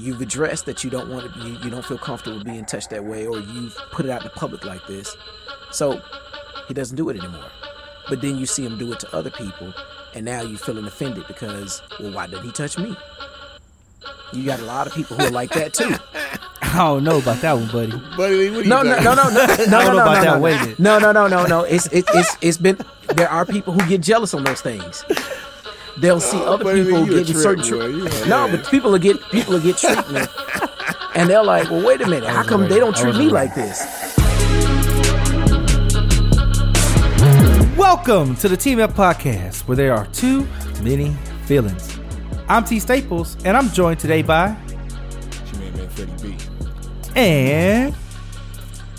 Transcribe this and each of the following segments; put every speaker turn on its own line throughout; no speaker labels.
You've addressed that you don't want to be, you don't feel comfortable being touched that way, or you've put it out in the public like this. So he doesn't do it anymore. But then you see him do it to other people, and now you're feeling offended because, well, why didn't he touch me? You got a lot of people who are like that too.
I don't know about that one, buddy.
Buddy, what are you
No, no,
talking
no, no, no, no,
I don't
no,
know
no,
about
no,
that.
no.
Wait a minute.
No, no, no, no, no. It's it, it's it's been. There are people who get jealous on those things. They'll see other
buddy,
people
you a
getting certain
boy.
treatment.
You a-
No,
yeah.
but people are getting people are getting treatment, and they're like, "Well, wait a minute. How come they don't treat me like this?"
Welcome to the Team Up Podcast, where there are too many feelings. I'm T Staples, and I'm joined today by
She made man Freddie B.
and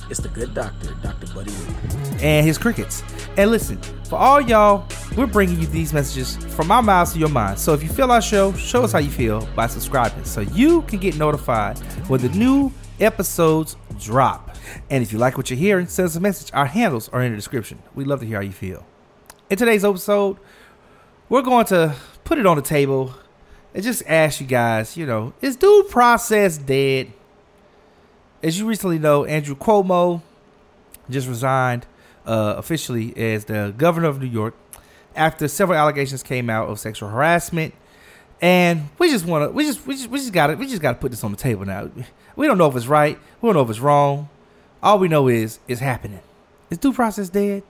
It's the good doctor, Doctor Buddy. Lee.
and his crickets. And listen, for all y'all, we're bringing you these messages from our mouths to your minds. So if you feel our show, show us how you feel by subscribing, so you can get notified when the new episodes drop. And if you like what you're hearing, send us a message. Our handles are in the description. We'd love to hear how you feel. In today's episode, we're going to put it on the table and just ask you guys, you know, is due process dead? As you recently know, Andrew Cuomo just resigned uh, officially as the governor of New York after several allegations came out of sexual harassment. And we just want to, we just, we just, we just got to, we just got to put this on the table now. We don't know if it's right. We don't know if it's wrong. All we know is it's happening. Is due process dead?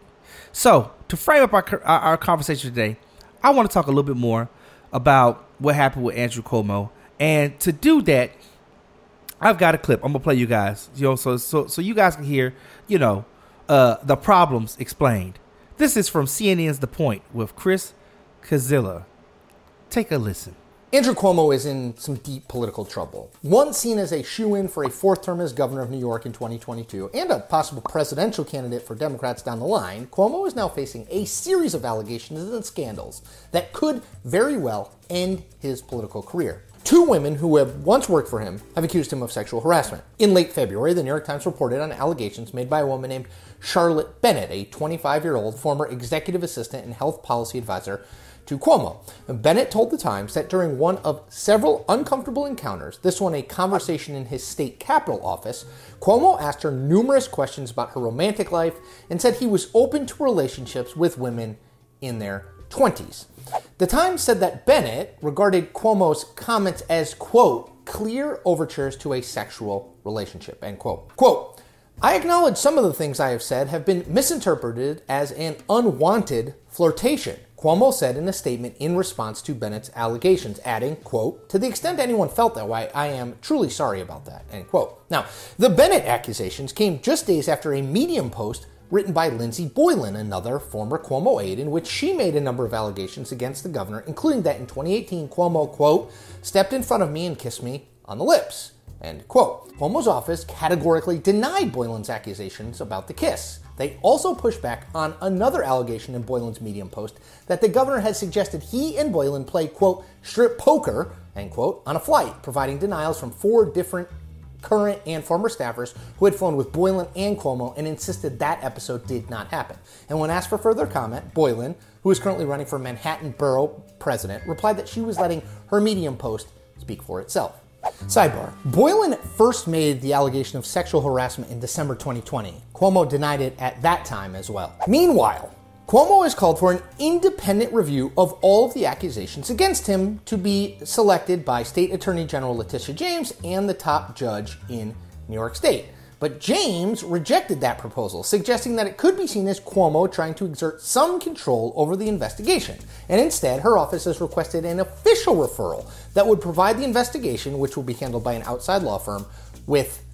So to frame up our, our, our conversation today, I want to talk a little bit more about what happened with Andrew Cuomo. And to do that, I've got a clip. I'm gonna play you guys. You know, so so so you guys can hear, you know, uh the problems explained. This is from CNN's The Point with Chris Cillizza. Take a listen.
Andrew Cuomo is in some deep political trouble. Once seen as a shoe in for a fourth term as governor of New York in 2022 and a possible presidential candidate for Democrats down the line, Cuomo is now facing a series of allegations and scandals that could very well end his political career. Two women who have once worked for him have accused him of sexual harassment. In late February, the New York Times reported on allegations made by a woman named Charlotte Bennett, a 25 year old former executive assistant and health policy advisor to Cuomo. Bennett told the Times that during one of several uncomfortable encounters, this one a conversation in his state capitol office, Cuomo asked her numerous questions about her romantic life and said he was open to relationships with women in their 20s. The Times said that Bennett regarded Cuomo's comments as, quote, clear overtures to a sexual relationship, end quote. Quote, I acknowledge some of the things I have said have been misinterpreted as an unwanted flirtation. Cuomo said in a statement in response to Bennett's allegations, adding, quote, to the extent anyone felt that way, I am truly sorry about that, end quote. Now, the Bennett accusations came just days after a Medium post written by Lindsey Boylan, another former Cuomo aide, in which she made a number of allegations against the governor, including that in 2018, Cuomo, quote, stepped in front of me and kissed me on the lips, end quote. Cuomo's office categorically denied Boylan's accusations about the kiss. They also pushed back on another allegation in Boylan's Medium post that the governor had suggested he and Boylan play, quote, strip poker, end quote, on a flight, providing denials from four different current and former staffers who had flown with Boylan and Cuomo and insisted that episode did not happen. And when asked for further comment, Boylan, who is currently running for Manhattan Borough president, replied that she was letting her Medium post speak for itself. Sidebar Boylan first made the allegation of sexual harassment in December 2020. Cuomo denied it at that time as well. Meanwhile, Cuomo has called for an independent review of all of the accusations against him to be selected by State Attorney General Letitia James and the top judge in New York State. But James rejected that proposal, suggesting that it could be seen as Cuomo trying to exert some control over the investigation. And instead, her office has requested an official referral that would provide the investigation, which will be handled by an outside law firm, with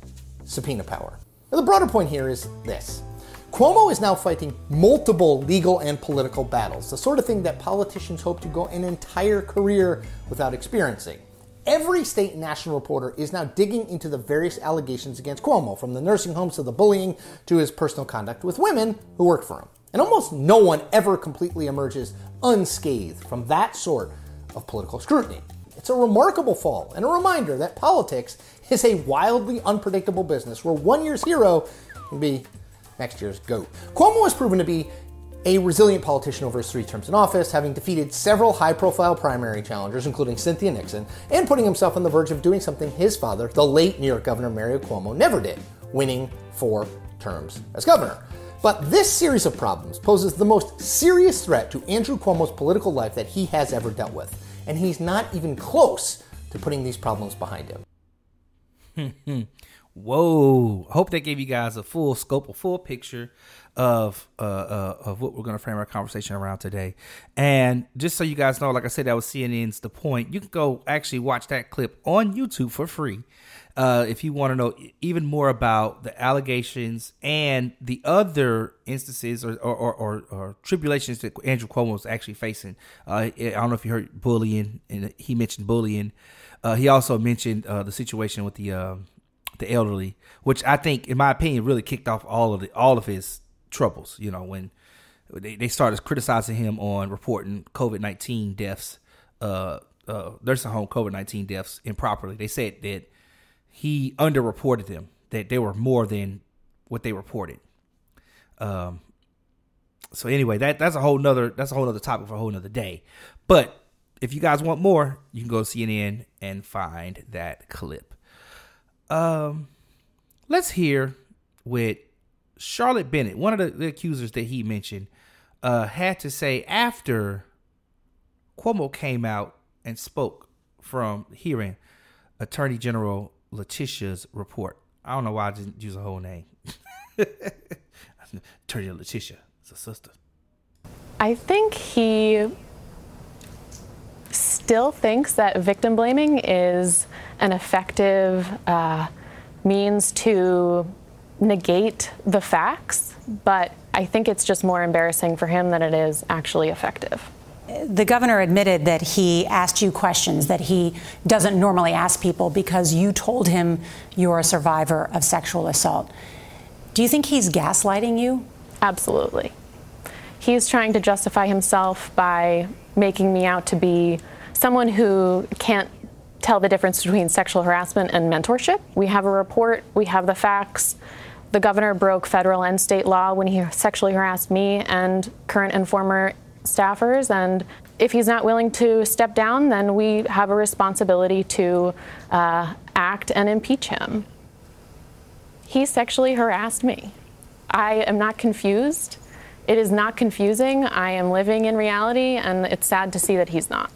subpoena power. Now, the broader point here is this. Cuomo is now fighting multiple legal and political battles, the sort of thing that politicians hope to go an entire career without experiencing. Every state and national reporter is now digging into the various allegations against Cuomo, from the nursing homes to the bullying to his personal conduct with women who work for him. And almost no one ever completely emerges unscathed from that sort of political scrutiny. It's a remarkable fall and a reminder that politics is a wildly unpredictable business where one year's hero can be next year's GOAT. Cuomo has proven to be a resilient politician over his three terms in office, having defeated several high profile primary challengers, including Cynthia Nixon, and putting himself on the verge of doing something his father, the late New York Governor Mario Cuomo, never did winning four terms as governor. But this series of problems poses the most serious threat to Andrew Cuomo's political life that he has ever dealt with, and he's not even close to putting these problems behind him.
Whoa! Hope that gave you guys a full scope, a full picture of uh, uh, of what we're going to frame our conversation around today. And just so you guys know, like I said, that was CNN's The Point. You can go actually watch that clip on YouTube for free uh, if you want to know even more about the allegations and the other instances or or, or, or, or tribulations that Andrew Cuomo was actually facing. Uh, I don't know if you heard bullying, and he mentioned bullying. Uh, he also mentioned uh, the situation with the um, the elderly, which I think, in my opinion, really kicked off all of the all of his troubles. You know, when they, they started criticizing him on reporting COVID nineteen deaths, uh, uh, nursing home COVID nineteen deaths improperly. They said that he underreported them, that they were more than what they reported. Um. So anyway, that that's a whole nother that's a whole nother topic for a whole nother day. But if you guys want more, you can go CNN and find that clip. Um, let's hear with Charlotte Bennett, one of the, accusers that he mentioned, uh, had to say after Cuomo came out and spoke from hearing Attorney General Letitia's report. I don't know why I didn't use a whole name. Attorney Letitia, it's a sister.
I think he still thinks that victim blaming is an effective uh, means to negate the facts, but I think it's just more embarrassing for him than it is actually effective.
The governor admitted that he asked you questions that he doesn't normally ask people because you told him you're a survivor of sexual assault. Do you think he's gaslighting you?
Absolutely. He's trying to justify himself by making me out to be someone who can't tell the difference between sexual harassment and mentorship. We have a report, we have the facts. The governor broke federal and state law when he sexually harassed me and current and former staffers. And if he's not willing to step down, then we have a responsibility to uh, act and impeach him. He sexually harassed me. I am not confused. It is not confusing. I am living in reality, and it's sad to see that he's not.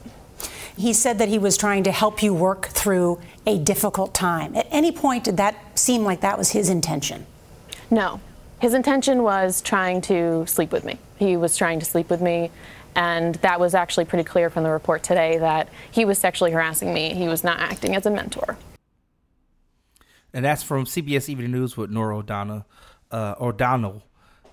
He said that he was trying to help you work through a difficult time. At any point, did that seem like that was his intention?
No. His intention was trying to sleep with me. He was trying to sleep with me, and that was actually pretty clear from the report today that he was sexually harassing me. He was not acting as a mentor.
And that's from CBS Evening News with Norah O'Donnell. Uh, O'Donnell.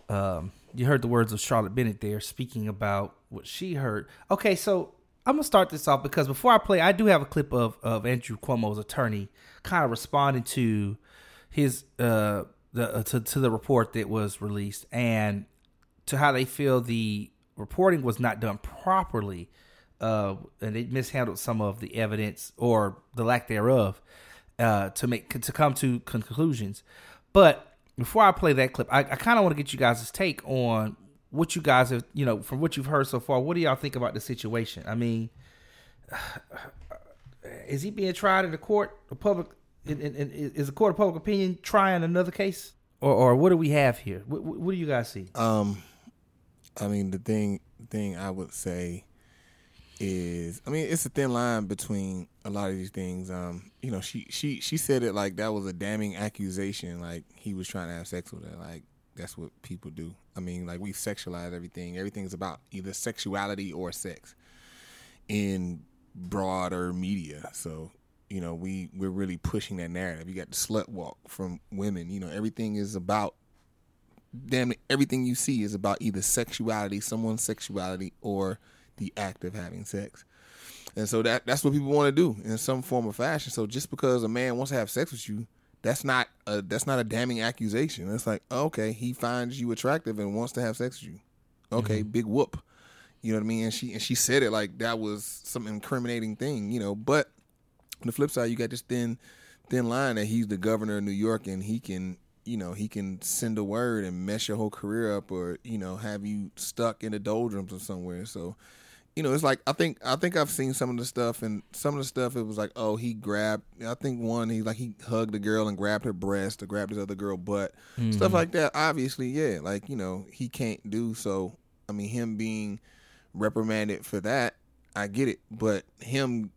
Um, you heard the words of Charlotte Bennett there speaking about what she heard. Okay, so I'm gonna start this off because before I play, I do have a clip of of Andrew Cuomo's attorney kind of responding to his uh the uh, to to the report that was released and to how they feel the reporting was not done properly, uh, and they mishandled some of the evidence or the lack thereof uh, to make to come to conclusions. But before I play that clip, I, I kind of want to get you guys' take on what you guys have, you know, from what you've heard so far, what do y'all think about the situation? I mean, is he being tried in the court of public? Is the court of public opinion trying another case, or, or what do we have here? What, what do you guys see?
Um, I mean, the thing thing I would say is, I mean, it's a thin line between a lot of these things. Um, you know, she she she said it like that was a damning accusation, like he was trying to have sex with her, like that's what people do. I mean, like we sexualize everything. Everything's about either sexuality or sex in broader media. So, you know, we we're really pushing that narrative. You got the slut walk from women. You know, everything is about damn it, everything you see is about either sexuality, someone's sexuality, or the act of having sex. And so that that's what people want to do in some form or fashion. So just because a man wants to have sex with you, that's not a that's not a damning accusation. It's like, okay, he finds you attractive and wants to have sex with you. Okay, mm-hmm. big whoop. You know what I mean? And she and she said it like that was some incriminating thing, you know. But on the flip side, you got this thin thin line that he's the governor of New York and he can you know he can send a word and mess your whole career up or you know have you stuck in the doldrums or somewhere. So you know, it's like I think I think I've seen some of the stuff and some of the stuff it was like, oh, he grabbed I think one he like he hugged the girl and grabbed her breast or grabbed his other girl butt. Mm-hmm. Stuff like that. Obviously, yeah, like, you know, he can't do so. I mean, him being reprimanded for that, I get it. But him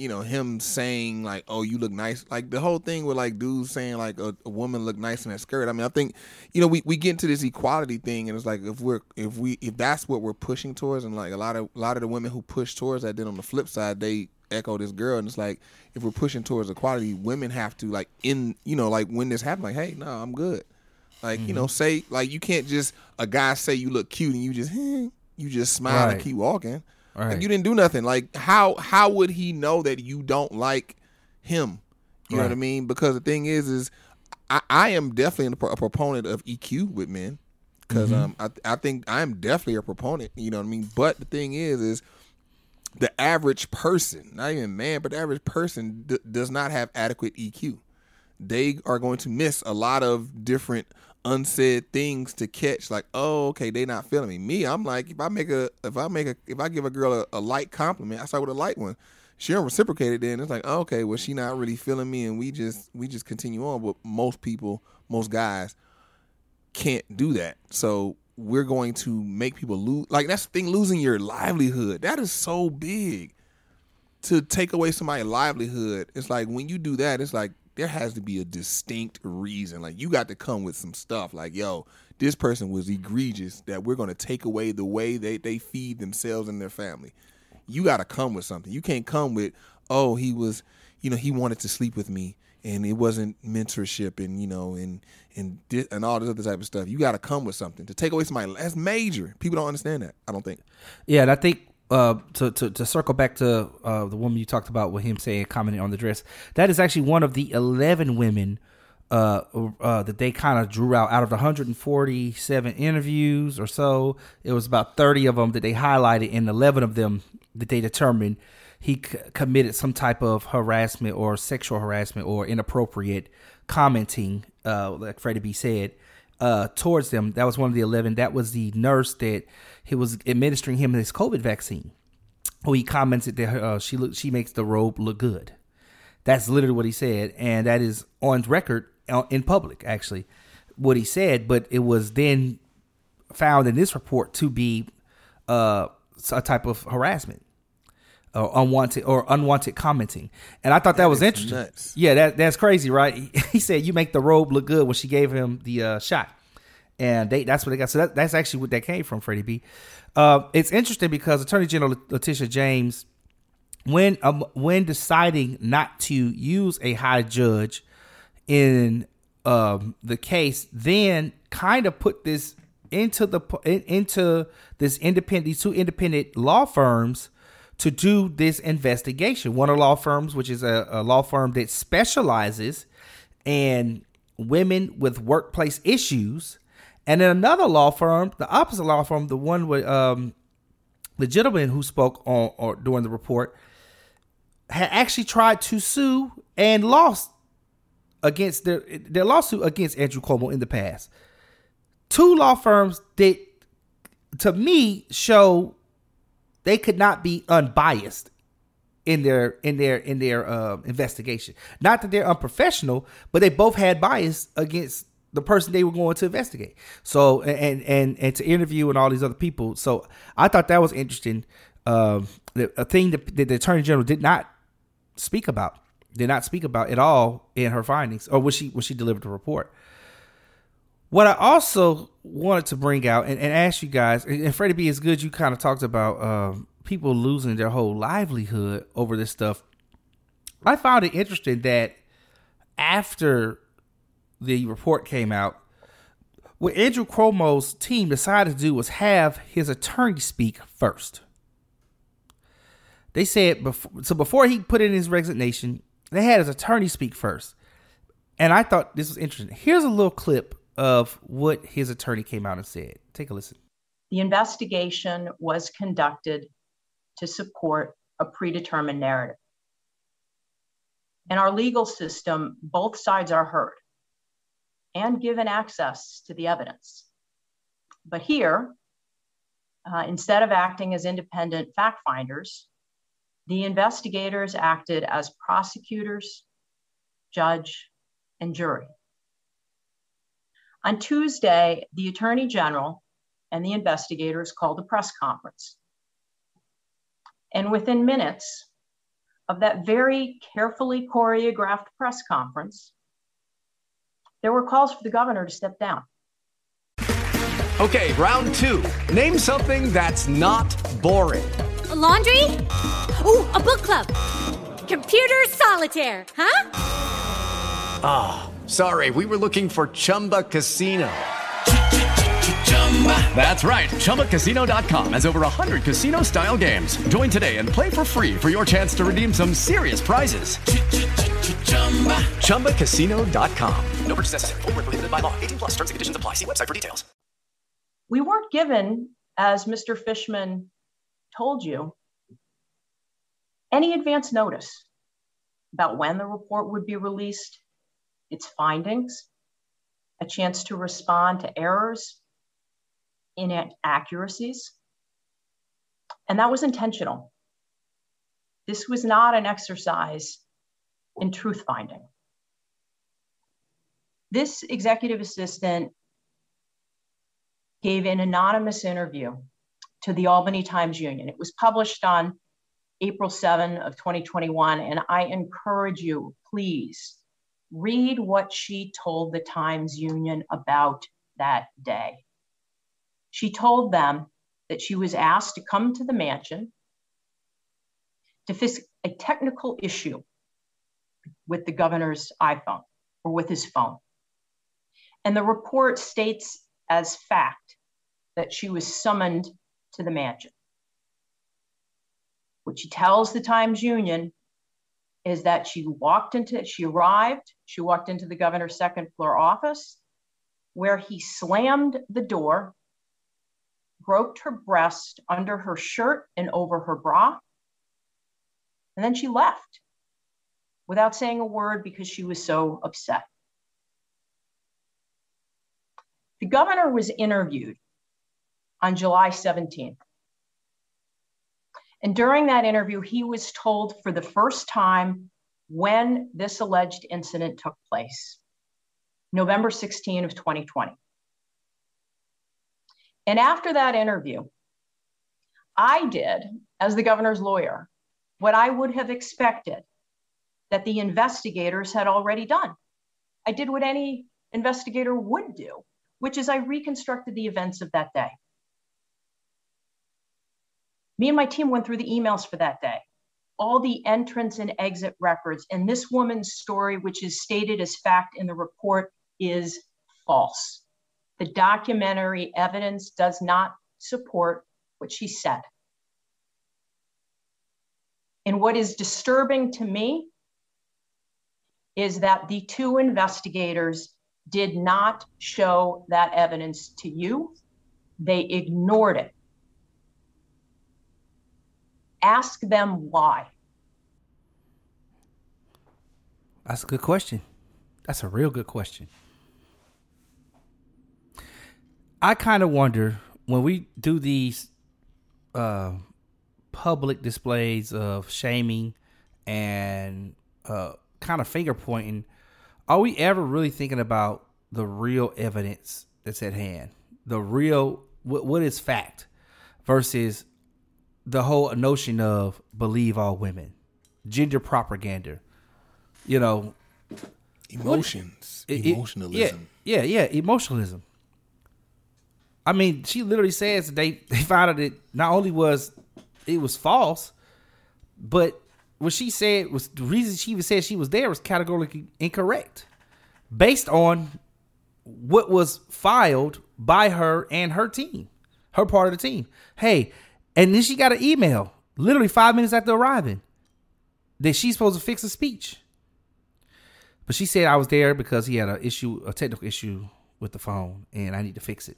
you know, him saying like, "Oh, you look nice," like the whole thing with like dudes saying like a, a woman look nice in that skirt. I mean, I think, you know, we, we get into this equality thing, and it's like if we're if we if that's what we're pushing towards, and like a lot of a lot of the women who push towards that, then on the flip side, they echo this girl, and it's like if we're pushing towards equality, women have to like in you know like when this happens, like, hey, no, I'm good. Like you know, mm-hmm. say like you can't just a guy say you look cute and you just you just smile and keep walking.
Right.
Like you didn't do nothing. Like how how would he know that you don't like him? You know what I mean? Because the thing is, is I, I am definitely a, pro- a proponent of EQ with men because um I I think I am definitely a proponent. You know what I mean? But the thing is, is the average person, not even man, but the average person d- does not have adequate EQ. They are going to miss a lot of different unsaid things to catch. Like, oh, okay, they not feeling me. Me, I'm like, if I make a, if I make a, if I give a girl a, a light compliment, I start with a light one. She don't reciprocate it. Then it's like, oh, okay, well, she not really feeling me, and we just, we just continue on. But most people, most guys, can't do that. So we're going to make people lose. Like that's the thing, losing your livelihood. That is so big to take away somebody's livelihood. It's like when you do that, it's like there has to be a distinct reason. Like you got to come with some stuff. Like yo, this person was egregious. That we're to take away the way they they feed themselves and their family. You got to come with something. You can't come with oh he was you know he wanted to sleep with me and it wasn't mentorship and you know and and and all this other type of stuff. You got to come with something to take away somebody. That's major. People don't understand that. I don't think.
Yeah, and I think uh, to, to to circle back to uh, the woman you talked about with him saying commenting on the dress, that is actually one of the eleven women uh, uh, that they kind of drew out out of the 147 interviews or so. It was about 30 of them that they highlighted, and 11 of them that they determined he c- committed some type of harassment or sexual harassment or inappropriate commenting, uh, like Freddie B said uh, towards them. That was one of the 11. That was the nurse that he was administering him his COVID vaccine. Who he commented that uh, she look, she makes the robe look good. That's literally what he said, and that is on record uh, in public. Actually, what he said, but it was then found in this report to be uh, a type of harassment or unwanted or unwanted commenting. And I thought that, was interesting.
nuts.
Yeah, that that's crazy, right? He, he said you make the robe look good when she gave him the uh, shot, and they that's what they got. So that, that's actually what that came from, Freddie B. Uh, it's interesting because Attorney General Letitia James, when um, when deciding not to use a high judge in um, the case, then kind of put this into the into this independent these two independent law firms to do this investigation. One of law firms, which is a, a law firm that specializes in women with workplace issues, and then another law firm, the opposite law firm, the one with um, the gentleman who spoke on or during the report, had actually tried to sue and lost against their their lawsuit against Andrew Cuomo in the past. Two law firms that, to me, show they could not be unbiased in their in their in their uh, investigation. Not that they're unprofessional, but they both had bias against the person they were going to investigate. So and and and to interview and all these other people. So I thought that was interesting. Um, a thing that, that the attorney general did not speak about, did not speak about at all in her findings, or when she when she delivered the report. What I also wanted to bring out and, and ask you guys, and and Freddie B is good. You kind of talked about um, people losing their whole livelihood over this stuff. I found it interesting that after the report came out, what Andrew Cuomo's team decided to do was have his attorney speak first. They said before, so before he put in his resignation, they had his attorney speak first, and I thought this was interesting. Here's a little clip of what his attorney came out and said. Take a listen.
The investigation was conducted to support a predetermined narrative. In our legal system, both sides are heard and given access to the evidence. But here, uh, instead of acting as independent fact finders, the investigators acted as prosecutors, judge, and jury. On Tuesday, the Attorney General and the investigators called a press conference. And within minutes of that very carefully choreographed press conference, there were calls for the governor to step down.
Okay, round two. Name something that's not boring.
A laundry? Ooh, a book club. Computer solitaire, huh?
Ah, oh, sorry, we were looking for Chumba Casino. That's right. ChumbaCasino.com has over 100 casino style games. Join today and play for free for your chance to redeem some serious prizes. ChumbaCasino.com. No purchase necessary. Full prohibited by law. 18 plus terms and conditions apply. See website for details.
We weren't given, as Mr. Fishman told you, any advance notice about when the report would be released, its findings, a chance to respond to errors inaccuracies. And that was intentional. This was not an exercise in truth finding. This executive assistant gave an anonymous interview to the Albany Times Union. It was published on April 7 of 2021 and I encourage you please read what she told the Times Union about that day. She told them that she was asked to come to the mansion to fix a technical issue with the governor's iPhone or with his phone. And the report states as fact that she was summoned to the mansion. What she tells the Times Union is that she walked into, she arrived, she walked into the governor's second floor office where he slammed the door groped her breast under her shirt and over her bra. And then she left without saying a word because she was so upset. The governor was interviewed on July 17th. And during that interview, he was told for the first time when this alleged incident took place, November 16 of 2020. And after that interview, I did, as the governor's lawyer, what I would have expected that the investigators had already done. I did what any investigator would do, which is I reconstructed the events of that day. Me and my team went through the emails for that day, all the entrance and exit records, and this woman's story, which is stated as fact in the report, is false. The documentary evidence does not support what she said. And what is disturbing to me is that the two investigators did not show that evidence to you, they ignored it. Ask them why.
That's a good question. That's a real good question. I kind of wonder when we do these uh, public displays of shaming and uh, kind of finger pointing, are we ever really thinking about the real evidence that's at hand? The real, what, what is fact versus the whole notion of believe all women, gender propaganda, you know,
emotions, what, emotionalism.
yeah, yeah, yeah, emotionalism. I mean, she literally says they they found out that not only was it was false, but what she said was the reason she even said she was there was categorically incorrect, based on what was filed by her and her team, her part of the team. Hey, and then she got an email literally five minutes after arriving, that she's supposed to fix a speech. But she said I was there because he had an issue, a technical issue with the phone, and I need to fix it.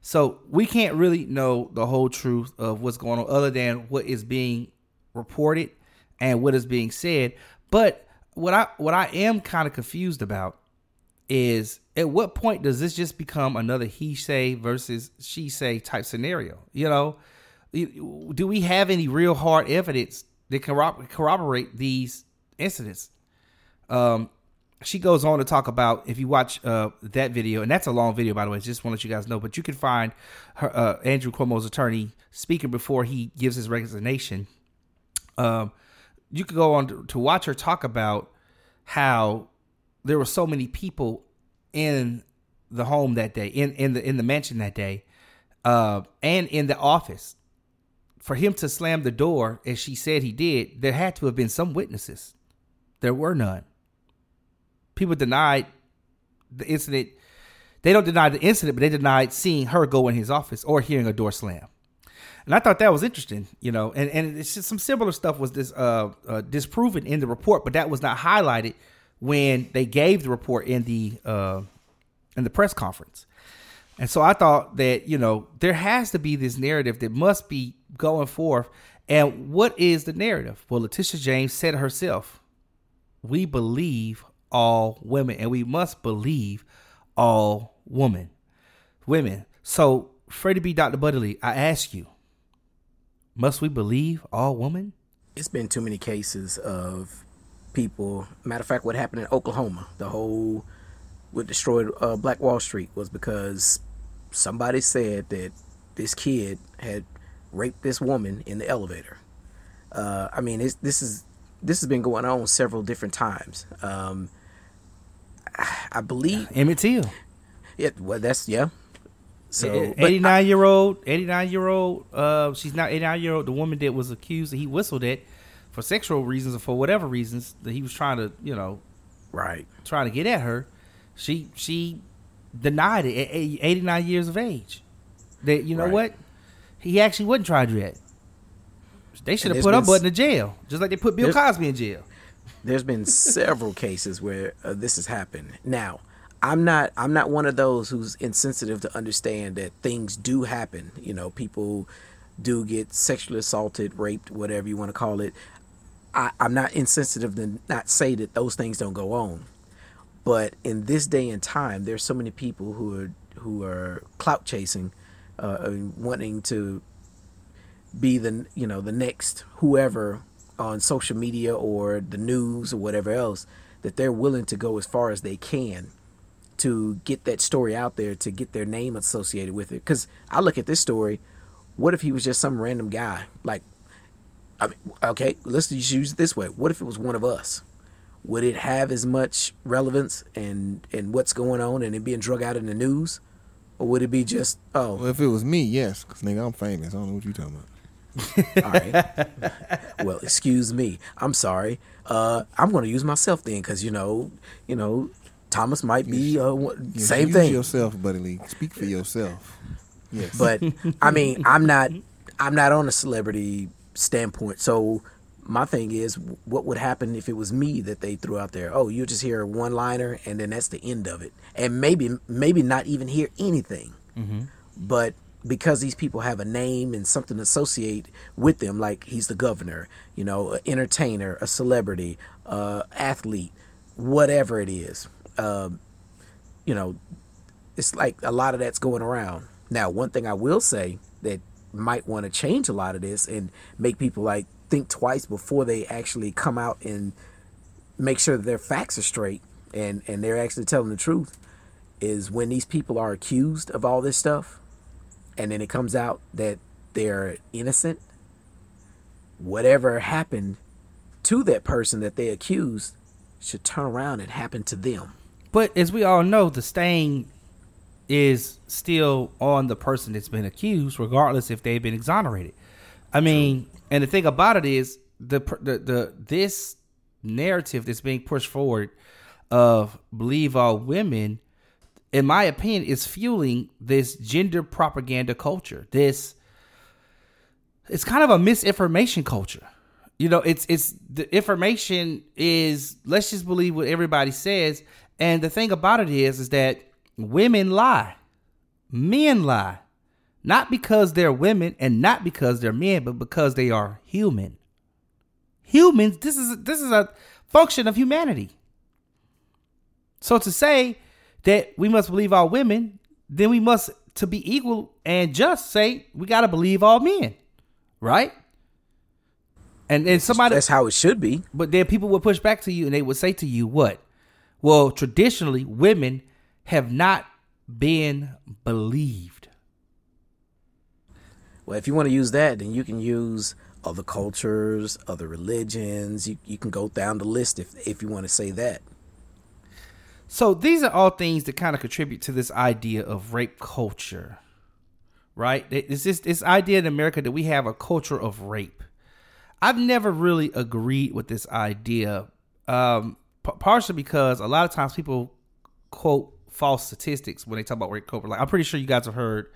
So we can't really know the whole truth of what's going on, other than what is being reported and what is being said. But what I what I am kind of confused about is at what point does this just become another he say versus she say type scenario? You know, do we have any real hard evidence that corroborate these incidents? Um, she goes on to talk about if you watch uh, that video, and that's a long video by the way. Just want to let you guys know, but you can find her uh, Andrew Cuomo's attorney speaking before he gives his resignation. Um, you could go on to, to watch her talk about how there were so many people in the home that day, in in the in the mansion that day, uh, and in the office. For him to slam the door, as she said he did, there had to have been some witnesses. There were none. People denied the incident. They don't deny the incident, but they denied seeing her go in his office or hearing a door slam. And I thought that was interesting, you know, and, and it's just some similar stuff was this uh, uh, disproven in the report, but that was not highlighted when they gave the report in the uh, in the press conference. And so I thought that you know there has to be this narrative that must be going forth. And what is the narrative? Well, Letitia James said herself. We believe all women, and we must believe all women. Women. So, Freddie B. Dr. Buddy I ask you, must we believe all women?
It's been too many cases of people. Matter of fact, what happened in Oklahoma, the whole what destroyed uh, Black Wall Street was because somebody said that this kid had raped this woman in the elevator. Uh, I mean, this is this has been going on several different times. Um, I believe
Emmett Till.
Yeah, well, that's yeah.
So eighty nine year old, eighty nine year old. Uh, she's not eighty nine year old. The woman that was accused, he whistled at for sexual reasons or for whatever reasons that he was trying to, you know,
right,
trying to get at her. She she denied it at eighty nine years of age. That you know right. what, he actually wasn't trying to do that. They should have put her butt in jail, just like they put Bill Cosby in jail.
There's been several cases where uh, this has happened. Now, I'm not I'm not one of those who's insensitive to understand that things do happen. You know, people do get sexually assaulted, raped, whatever you want to call it. I, I'm not insensitive to not say that those things don't go on. But in this day and time, there's so many people who are who are clout chasing, uh, wanting to be the you know the next whoever on social media or the news or whatever else that they're willing to go as far as they can to get that story out there to get their name associated with it because i look at this story what if he was just some random guy like I mean, okay, let's just use it this way. What if it was one of us? Would it have as much relevance and and what's going on and it being drug out in the news, or would it be just oh?
Well, if it was me, yes, because nigga, I'm famous. I don't know what you talking about.
All right. well, excuse me. I'm sorry. Uh, I'm going to use myself then, because you know, you know, Thomas might be uh, same thing.
use
thing.
Yourself, buddy Lee. Speak for yourself.
Yes. But I mean, I'm not. I'm not on a celebrity standpoint. So my thing is, what would happen if it was me that they threw out there? Oh, you just hear a one liner, and then that's the end of it, and maybe maybe not even hear anything. Mm-hmm. But because these people have a name and something to associate with them, like he's the governor, you know, an entertainer, a celebrity, uh, athlete, whatever it is, uh, you know, it's like a lot of that's going around. Now, one thing I will say that might want to change a lot of this and make people like think twice before they actually come out and make sure their facts are straight and and they're actually telling the truth is when these people are accused of all this stuff and then it comes out that they're innocent whatever happened to that person that they accused should turn around and happen to them.
But as we all know the stain is still on the person that's been accused, regardless if they've been exonerated. I mean, and the thing about it is the the, the this narrative that's being pushed forward of believe all women, in my opinion, is fueling this gender propaganda culture. This it's kind of a misinformation culture. You know, it's it's the information is let's just believe what everybody says. And the thing about it is is that women lie. Men lie. Not because they're women and not because they're men, but because they are human. Humans, this is this is a function of humanity. So to say that we must believe all women, then we must to be equal and just say we got to believe all men, right? And then somebody
That's how it should be.
but then people would push back to you and they would say to you, what? Well, traditionally, women have not been believed.
Well, if you want to use that, then you can use other cultures, other religions. You you can go down the list if if you want to say that.
So these are all things that kind of contribute to this idea of rape culture, right? It's this this idea in America that we have a culture of rape. I've never really agreed with this idea, um, partially because a lot of times people quote false statistics when they talk about rape culture. Like I'm pretty sure you guys have heard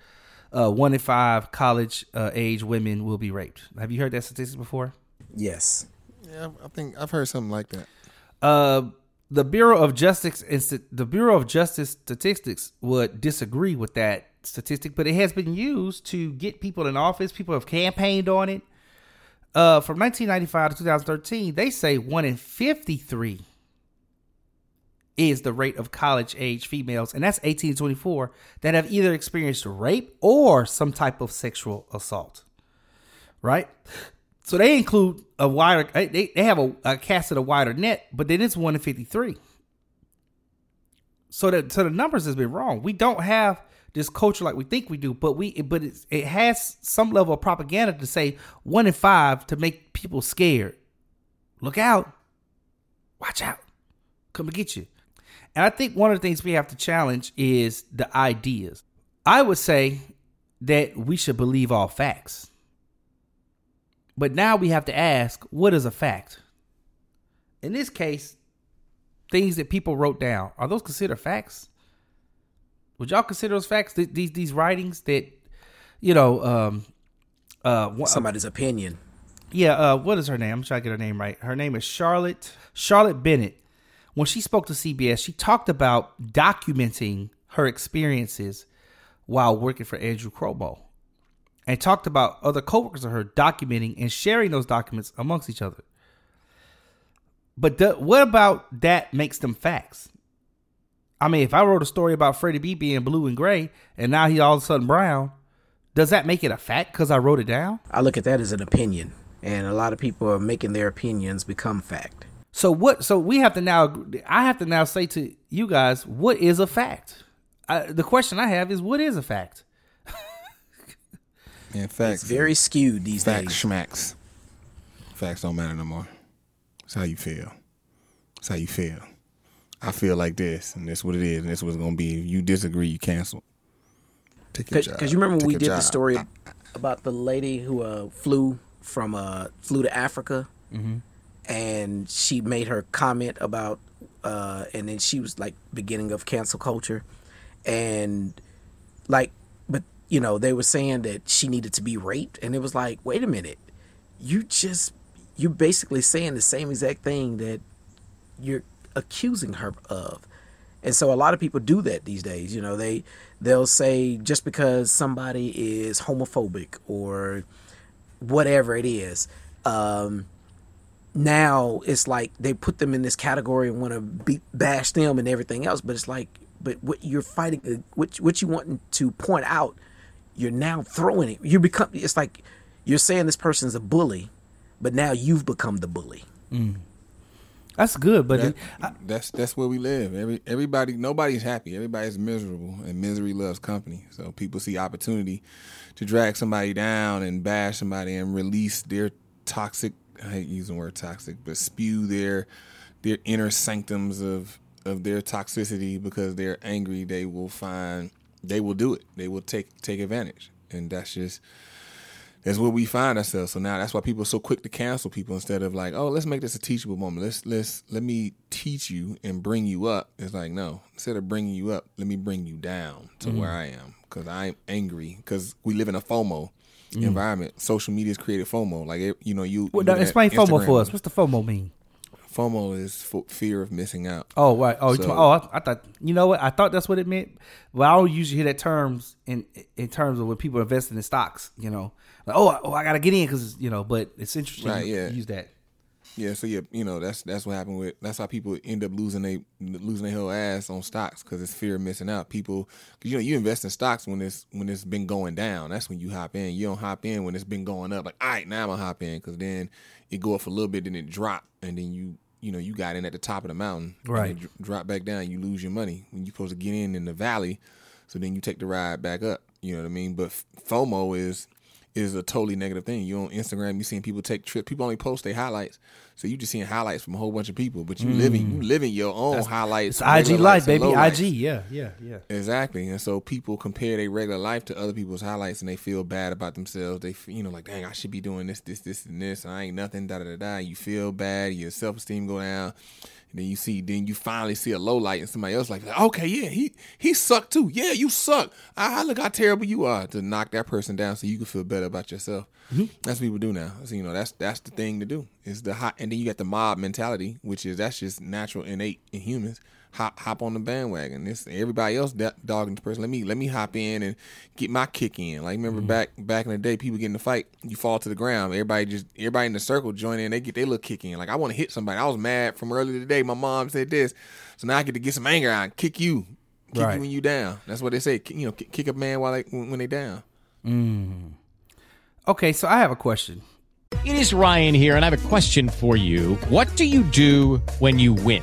uh, one in five college uh, age women will be raped. Have you heard that statistic before?
Yes.
Yeah, I think I've heard something like that.
Uh, the Bureau of Justice the Bureau of Justice Statistics would disagree with that statistic, but it has been used to get people in office. People have campaigned on it. Uh, from 1995 to 2013, they say one in 53 is the rate of college age females, and that's 18 to 24 that have either experienced rape or some type of sexual assault. Right? So they include a wider, they, they have a, a cast of a wider net, but then it's one in 53. So that so the numbers has been wrong. We don't have this culture like we think we do, but we but it has some level of propaganda to say one in five to make people scared. Look out, watch out, come to get you. And I think one of the things we have to challenge is the ideas. I would say that we should believe all facts. But now we have to ask, what is a fact? In this case, things that people wrote down, are those considered facts? Would y'all consider those facts? Th- These these writings that, you know, um, uh,
Somebody's opinion.
yeah, uh, what is her name? I'm trying to get her name right. Her name is Charlotte Charlotte Bennett. When she spoke to CBS, she talked about documenting her experiences while working for Andrew Cuomo, and talked about other coworkers of her documenting and sharing those documents amongst each other. But the, what about that makes them facts? I mean, if I wrote a story about Freddie B being blue and gray, and now he's all of a sudden brown, does that make it a fact because I wrote it down?
I look at that as an opinion, and a lot of people are making their opinions become fact.
So what? So we have to now. I have to now say to you guys, what is a fact? I, the question I have is, what is a fact?
In fact,
It's very skewed these
facts
days.
schmacks. Facts don't matter no more. It's how you feel. It's how you feel. I feel like this, and this what it is, and this what's gonna be. If you disagree, you cancel. Take your job.
Because you remember
Take
we
your
did the story about the lady who uh, flew from uh, flew to Africa, and she made her comment about, uh, and then she was like beginning of cancel culture, and like, but you know they were saying that she needed to be raped, and it was like, wait a minute, you just you're basically saying the same exact thing that you're accusing her of. And so a lot of people do that these days. You know, they they'll say just because somebody is homophobic or whatever it is, um, now it's like they put them in this category and want to be, bash them and everything else. But it's like, but what you're fighting, uh, what what you want to point out, you're now throwing it. You become. It's like you're saying this person's a bully, but now you've become the bully.
That's good, but
That-
I-
that's that's where we live. Every everybody, nobody's happy. Everybody's miserable, and misery loves company. So people see opportunity to drag somebody down and bash somebody and release their toxic. I hate using the word toxic, but spew their their inner sanctums of of their toxicity because they're angry. They will find they will do it. They will take take advantage, and that's just that's where we find ourselves. So now that's why people are so quick to cancel people instead of like, oh, let's make this a teachable moment. Let's let's let me teach you and bring you up. It's like no, instead of bringing you up, let me bring you down to mm. where I am because I'm angry because we live in a FOMO. Mm. environment. Social media's created FOMO. Like it- you know, you,
Well,
you
now,
look at
explain FOMO for us. What's the FOMO mean?
FOMO is fo- fear of missing out.
Oh, right. Oh,
So-
oh, I, I thought you know what? I thought that's what it meant. But I don't usually hear that terms in in terms of when people are investing in stocks. You know, like oh, I- oh, I gotta get in because you know. But it's interesting.
Right, yeah.
Use that.
Yeah, so yeah, you know that's that's what happened with. That's how people end up losing they losing their whole ass on stocks because it's fear of missing out. People, cause you know, you invest in stocks when it's when it's been going down. That's when you hop in. You don't hop in when it's been going up. Like, all right, now I'm gonna hop in because then it go up for a little bit, then it drop, and then you you know you got in at the top of the mountain,
Right.
it drop back down. You lose your money when you're supposed to get in in the valley. So then you take the ride back up. You know what I mean? But FOMO is is a totally negative thing. You on Instagram, you seeing people take trips. People only post their highlights, so you just seeing highlights from a whole bunch of people. But you mm. living, you living your own highlights.
It's IG life, baby.
low lights.
IG. Yeah, yeah, yeah.
Exactly, and so people compare their regular life to other people's highlights, and they feel bad about themselves. They, you know, like, dang, I should be doing this, this, this, and this. I ain't nothing. Da da da da. You feel bad. Your self esteem go down. And then you see, then you finally see a low light, and somebody else like, okay, yeah, he he sucked too. Yeah, you suck. Ah, look how terrible you are. To knock that person down, so you can feel better about yourself. That's what people do now. So, you know, that's that's the thing to do. Is the hot, and then you got the mob mentality, which is that's just natural, innate in humans. Hop hop on the bandwagon. This everybody else da- dogging the person. Let me let me hop in and get my kick in. Like remember mm-hmm. back back in the day, people get in the fight, you fall to the ground. Everybody just everybody in the circle join in. They get their little kick in. Like I want to hit somebody. I was mad from earlier today. My mom said this, so now I get to get some anger out, kick you, kick
Right.
you when you down. That's what they say. You know, kick, kick a man while they when, when they down. Mm-hmm.
Okay, so I have a question.
It is Ryan here, and I have a question for you. What do you do when you win?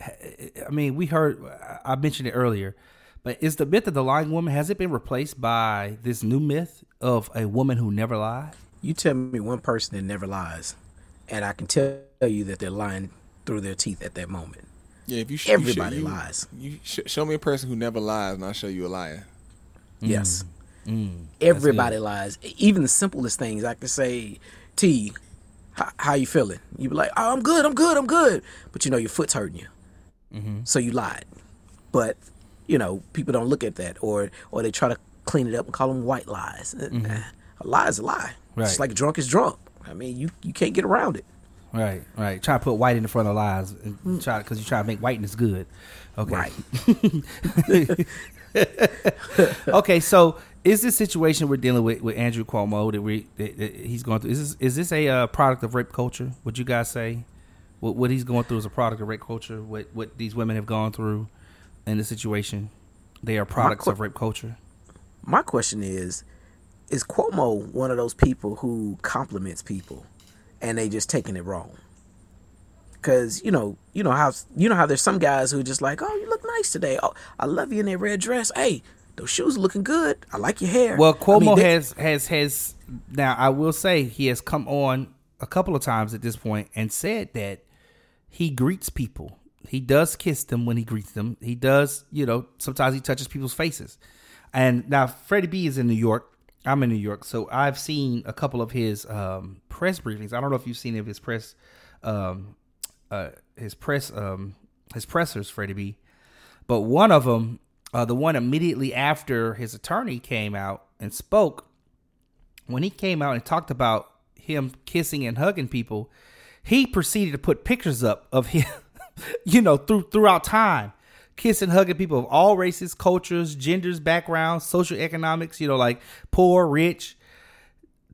I mean, we heard. I mentioned it earlier, but is the myth of the lying woman has it been replaced by this new myth of a woman who never lies?
You tell me one person that never lies, and I can tell you that they're lying through their teeth at that moment.
Yeah, if you sh-
Everybody
you sh- you-
lies.
You sh- show me a person who never lies, and I'll show you a liar.
Yes.
Mm.
Everybody lies. Even the simplest things. I can say, T, how, how you feeling? You be like, oh, I'm good, I'm good, I'm good. But you know, your foot's hurting you.
Mm-hmm.
So you lied. But, you know, people don't look at that or or they try to clean it up and call them white lies. Uh, A lie is a lie.
Mm-hmm. Right.
Just like drunk is drunk. I mean, you, you can't get around it.
Right, right. Try to put white in the front of lies, and try because you try to make whiteness good. Okay.
Right.
okay, so is this situation we're dealing with with Andrew Cuomo that we that, that he's going through? Is this is this a uh, product of rape culture? Would you guys say what what he's going through is a product of rape culture? What what these women have gone through in the situation, they are products
que-
of rape culture.
My question is, is Cuomo one of those people who compliments people and they just taking it wrong? Cause you know, you know how you know how there's some guys who are just like, oh, you look nice today. Oh, I love you in that red dress. Hey, those shoes are looking good. I like your hair.
Well,
I
Cuomo
mean, they-
has has has now. I will say he has come on a couple of times at this point and said that he greets people. He does kiss them when he greets them. He does, you know, sometimes he touches people's faces. And now Freddie B is in New York. I'm in New York, so I've seen a couple of his um, press briefings. I don't know if you've seen of his press, um, uh, his press, um, his pressers, Freddie B. But one of them, uh, the one immediately after his attorney came out and spoke, when he came out and talked about him kissing and hugging people, he proceeded to put pictures up of him, you know, through throughout time, kissing, hugging people of all races, cultures, genders, backgrounds, social economics, you know, like poor, rich,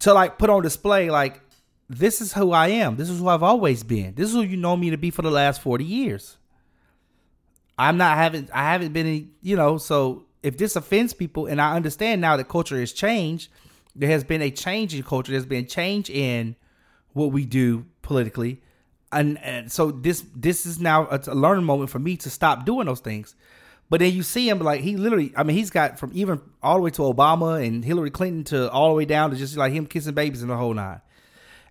to like put on display, like this is who I am. This is who I've always been. This is who you know me to be for the last 40 years. I'm not having I haven't been in, you know, so if this offends people and I understand now that culture has changed, there has been a change in culture, there's been change in what we do politically. And, and so this this is now a, a learning moment for me to stop doing those things. But then you see him like he literally, I mean, he's got from even all the way to Obama and Hillary Clinton to all the way down to just like him kissing babies and the whole nine.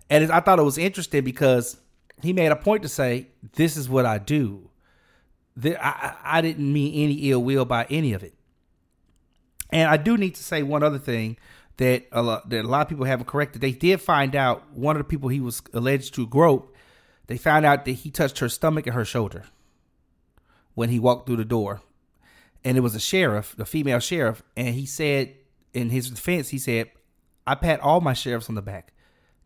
And it, I thought it was interesting because he made a point to say, "This is what I do." That I, I didn't mean any ill will by any of it. And I do need to say one other thing that a lot, that a lot of people haven't corrected. They did find out one of the people he was alleged to grope. They found out that he touched her stomach and her shoulder when he walked through the door, and it was a sheriff, the female sheriff, and he said in his defense, he said, "I pat all my sheriffs on the back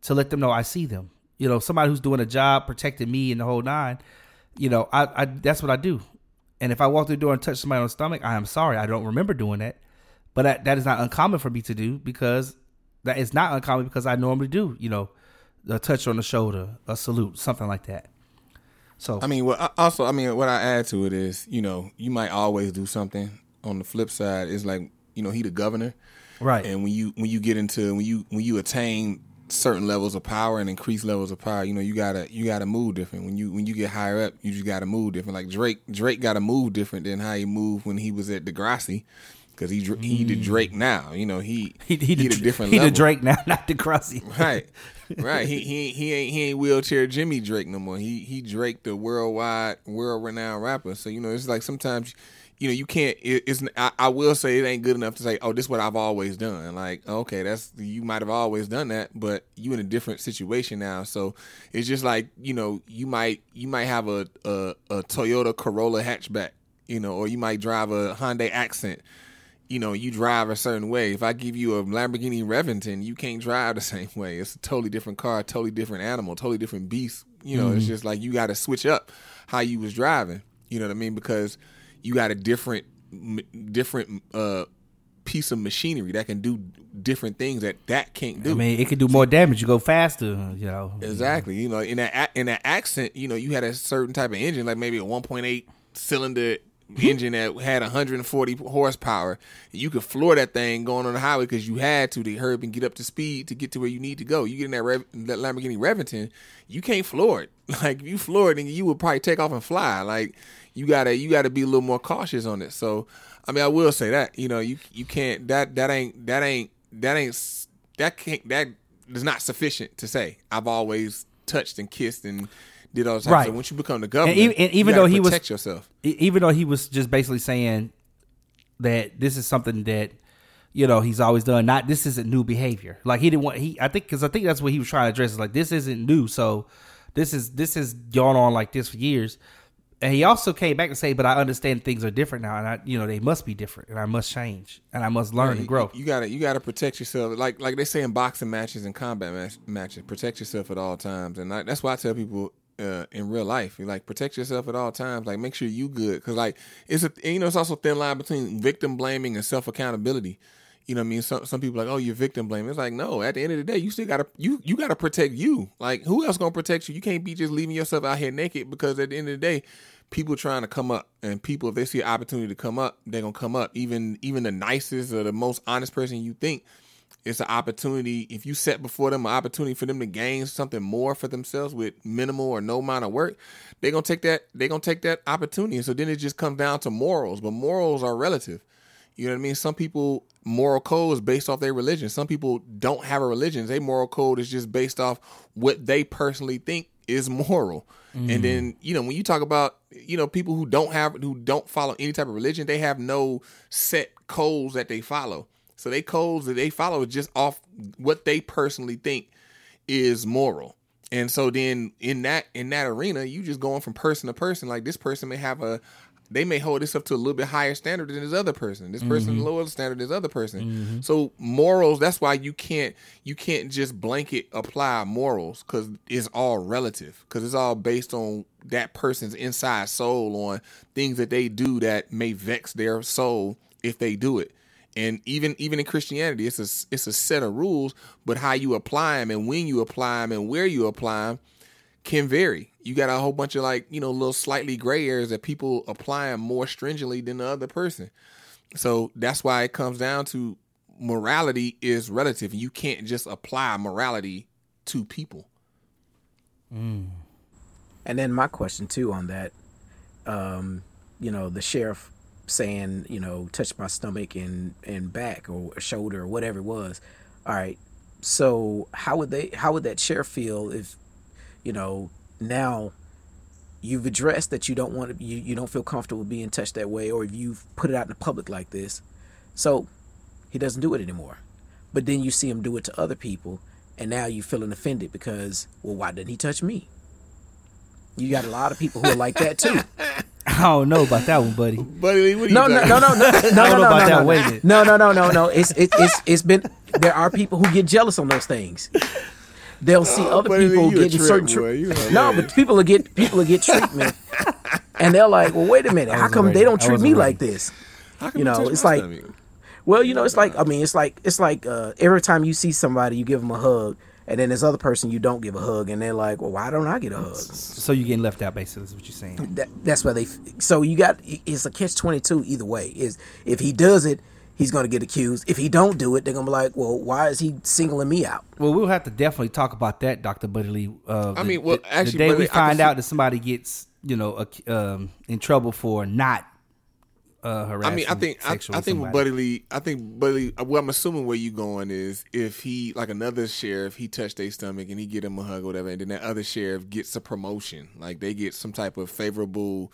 to let them know I see them. You know, somebody who's doing a job protecting me and the whole nine. You know, I, I that's what I do. And if I walk through the door and touch somebody on the stomach, I am sorry. I don't remember doing that. But that, that is not uncommon for me to do because that is not uncommon because I normally do, you know, a touch on the shoulder, a salute, something like that. So
I mean, well, I- also, I mean, what I add to it is, you know, you might always do something. On the flip side, it's like, you know, he the governor,
Right.
And when you when you get into when you when you attain certain levels of power and increased levels of power, you know, you gotta you gotta move different. When you when you get higher up, you just gotta move different. Like Drake, Drake got to move different than how he moved when he was at Degrassi. Because he he the Drake mm. now, you know he
he, he,
he
the,
the different
he
level.
the Drake now, not the Crossy.
Right, right. He he he ain't he ain't wheelchair Jimmy Drake no more. He he Drake the worldwide world renowned rapper. So you know it's like sometimes you know you can't. It, it's I, I will say it ain't good enough to say oh this is what I've always done. Like okay that's you might have always done that, but you in a different situation now. So it's just like you know you might you might have a a, a Toyota Corolla hatchback. You know, or you might drive a Hyundai Accent you know, you drive a certain way. If I give you a Lamborghini Reventon, you can't drive the same way. It's a totally different car, totally different animal, totally different beast. You know, it's
Mhm.
just like you got to switch up how you was driving. You know what I mean? Because you got a different, m- different uh, piece of machinery that can do different things that that can't do.
I mean, it can do more damage. You go faster, you know.
Exactly. You know, in that in that accent, you know, you had a certain type of engine, like maybe a 1.8 cylinder engine that had 140 horsepower. You could floor that thing going on the highway because you had to to hurry and get up to speed to get to where you need to go. You get in that, that Lamborghini Reventon, you can't floor it. Like if you floor it, then you would probably take off and fly. Like you gotta you gotta be a little more cautious on it. So I mean, I will say that you know you you can't that that ain't that ain't that ain't that can't that is not sufficient to say I've always touched and kissed and did all that.
Right.
So once you become the governor,
and even, and even though he was
protect yourself.
even though he was just basically saying that this is something that you know he's always done. Not this isn't new behavior. Like he didn't want he. I think because I think that's what he was trying to address. Is like this isn't new. So this is this has gone on like this for years. And he also came back and say, "But I understand things are different now, and I, you know, they must be different, and I must change, and I must learn
Yeah,
and grow."
You, you gotta you gotta protect yourself. Like like they say in boxing matches and combat match, matches, protect yourself at all times. And I, that's why I tell people uh, in real life, like protect yourself at all times. Like make sure you good because like it's a you know it's also a thin line between victim blaming and self accountability. You know what I mean? Some some people like, oh, you're victim blaming. It's like, no, at the end of the day, you still gotta you you gotta protect you. Like who else gonna protect you? You can't be just leaving yourself out here naked because at the end of the day, people trying to come up and people if they see an opportunity to come up, they're gonna come up. Even even the nicest or the most honest person you think, it's an opportunity. If you set before them an opportunity for them to gain something more for themselves with minimal or no amount of work, they're gonna take that. They're gonna take that opportunity. And so then it just comes down to morals. But morals are relative. You know what I mean? Some people moral code is based off their religion. Some people don't have a religion. Their moral code is just based off what they personally think is moral.
Mhm.
And then, you know, when you talk about, you know, people who don't have who don't follow any type of religion, they have no set codes that they follow. So they codes that they follow is just off what they personally think is moral. And so then in that in that arena, you just going from person to person. Like this person may have a they may hold this up to a little bit higher standard than this other person. This person
Mhm.
lower standard than this other person.
Mhm.
So morals, that's why you can't you can't just blanket apply morals because it's all relative. Because it's all based on that person's inside soul on things that they do that may vex their soul if they do it. And even even in Christianity, it's a it's a set of rules, but how you apply them and when you apply them and where you apply them can vary. You got a whole bunch of like you know little slightly gray areas that people apply them more stringently than the other person. So that's why it comes down to morality is relative. and You can't just apply morality to people.
And then my question too on that, um, you know, the sheriff saying, you know, touch my stomach and and back or shoulder or whatever it was. All right. So how would they how would that chair feel if, you know, now you've addressed that you don't want to you, you don't feel comfortable being touched that way or if you've put it out in the public like this. So he doesn't do it anymore. But then you see him do it to other people and now you're feeling offended because well why didn't he touch me? You got a lot of people who are like that too.
I don't know about that one, buddy.
Buddy, what are you
No, no,
talking
no, no, no, no,
I don't
no,
know
no,
about
no,
that.
no.
Wait a minute.
No, no, no, no, no. It's it, it's it's been. There are people who get jealous on those things. They'll see
Oh,
other
buddy,
people
you a
getting
trip,
certain.
boy.
Tre-
You
no,
hilarious.
but people will get people will get treatment, and they're like, "Well, wait a minute. How
wasn't
come
ready.
they don't
I
treat
wasn't
me
ready.
like this?"
How come
You
you
know,
touch
it's
my
like-
stomach?
Well, you know, it's like I mean, it's like it's like uh, every time you see somebody, you give them a hug, and then this other person you don't give a hug, and they're like, "Well, why don't I get a hug?"
So you're getting left out, basically, is what you're saying.
that, that's why they. So you got it's a catch twenty two either way. Is if he does it, he's going to get accused. If he don't do it, they're going to be like, well, why is he singling me out?
Well, we'll have to definitely talk about that, Doctor Buddy Lee. Uh,
I
the-
mean, well,
the,
actually,
the day we find out that somebody gets, you know, ac- um, in trouble for not uh, harassing.
I mean, I think I, I think with
somebody.
Buddy Lee, I think Buddy Well, I'm assuming where you going is if he like another sheriff, he touched their stomach and he get him a hug or whatever, and then that other sheriff gets a promotion, like they get some type of favorable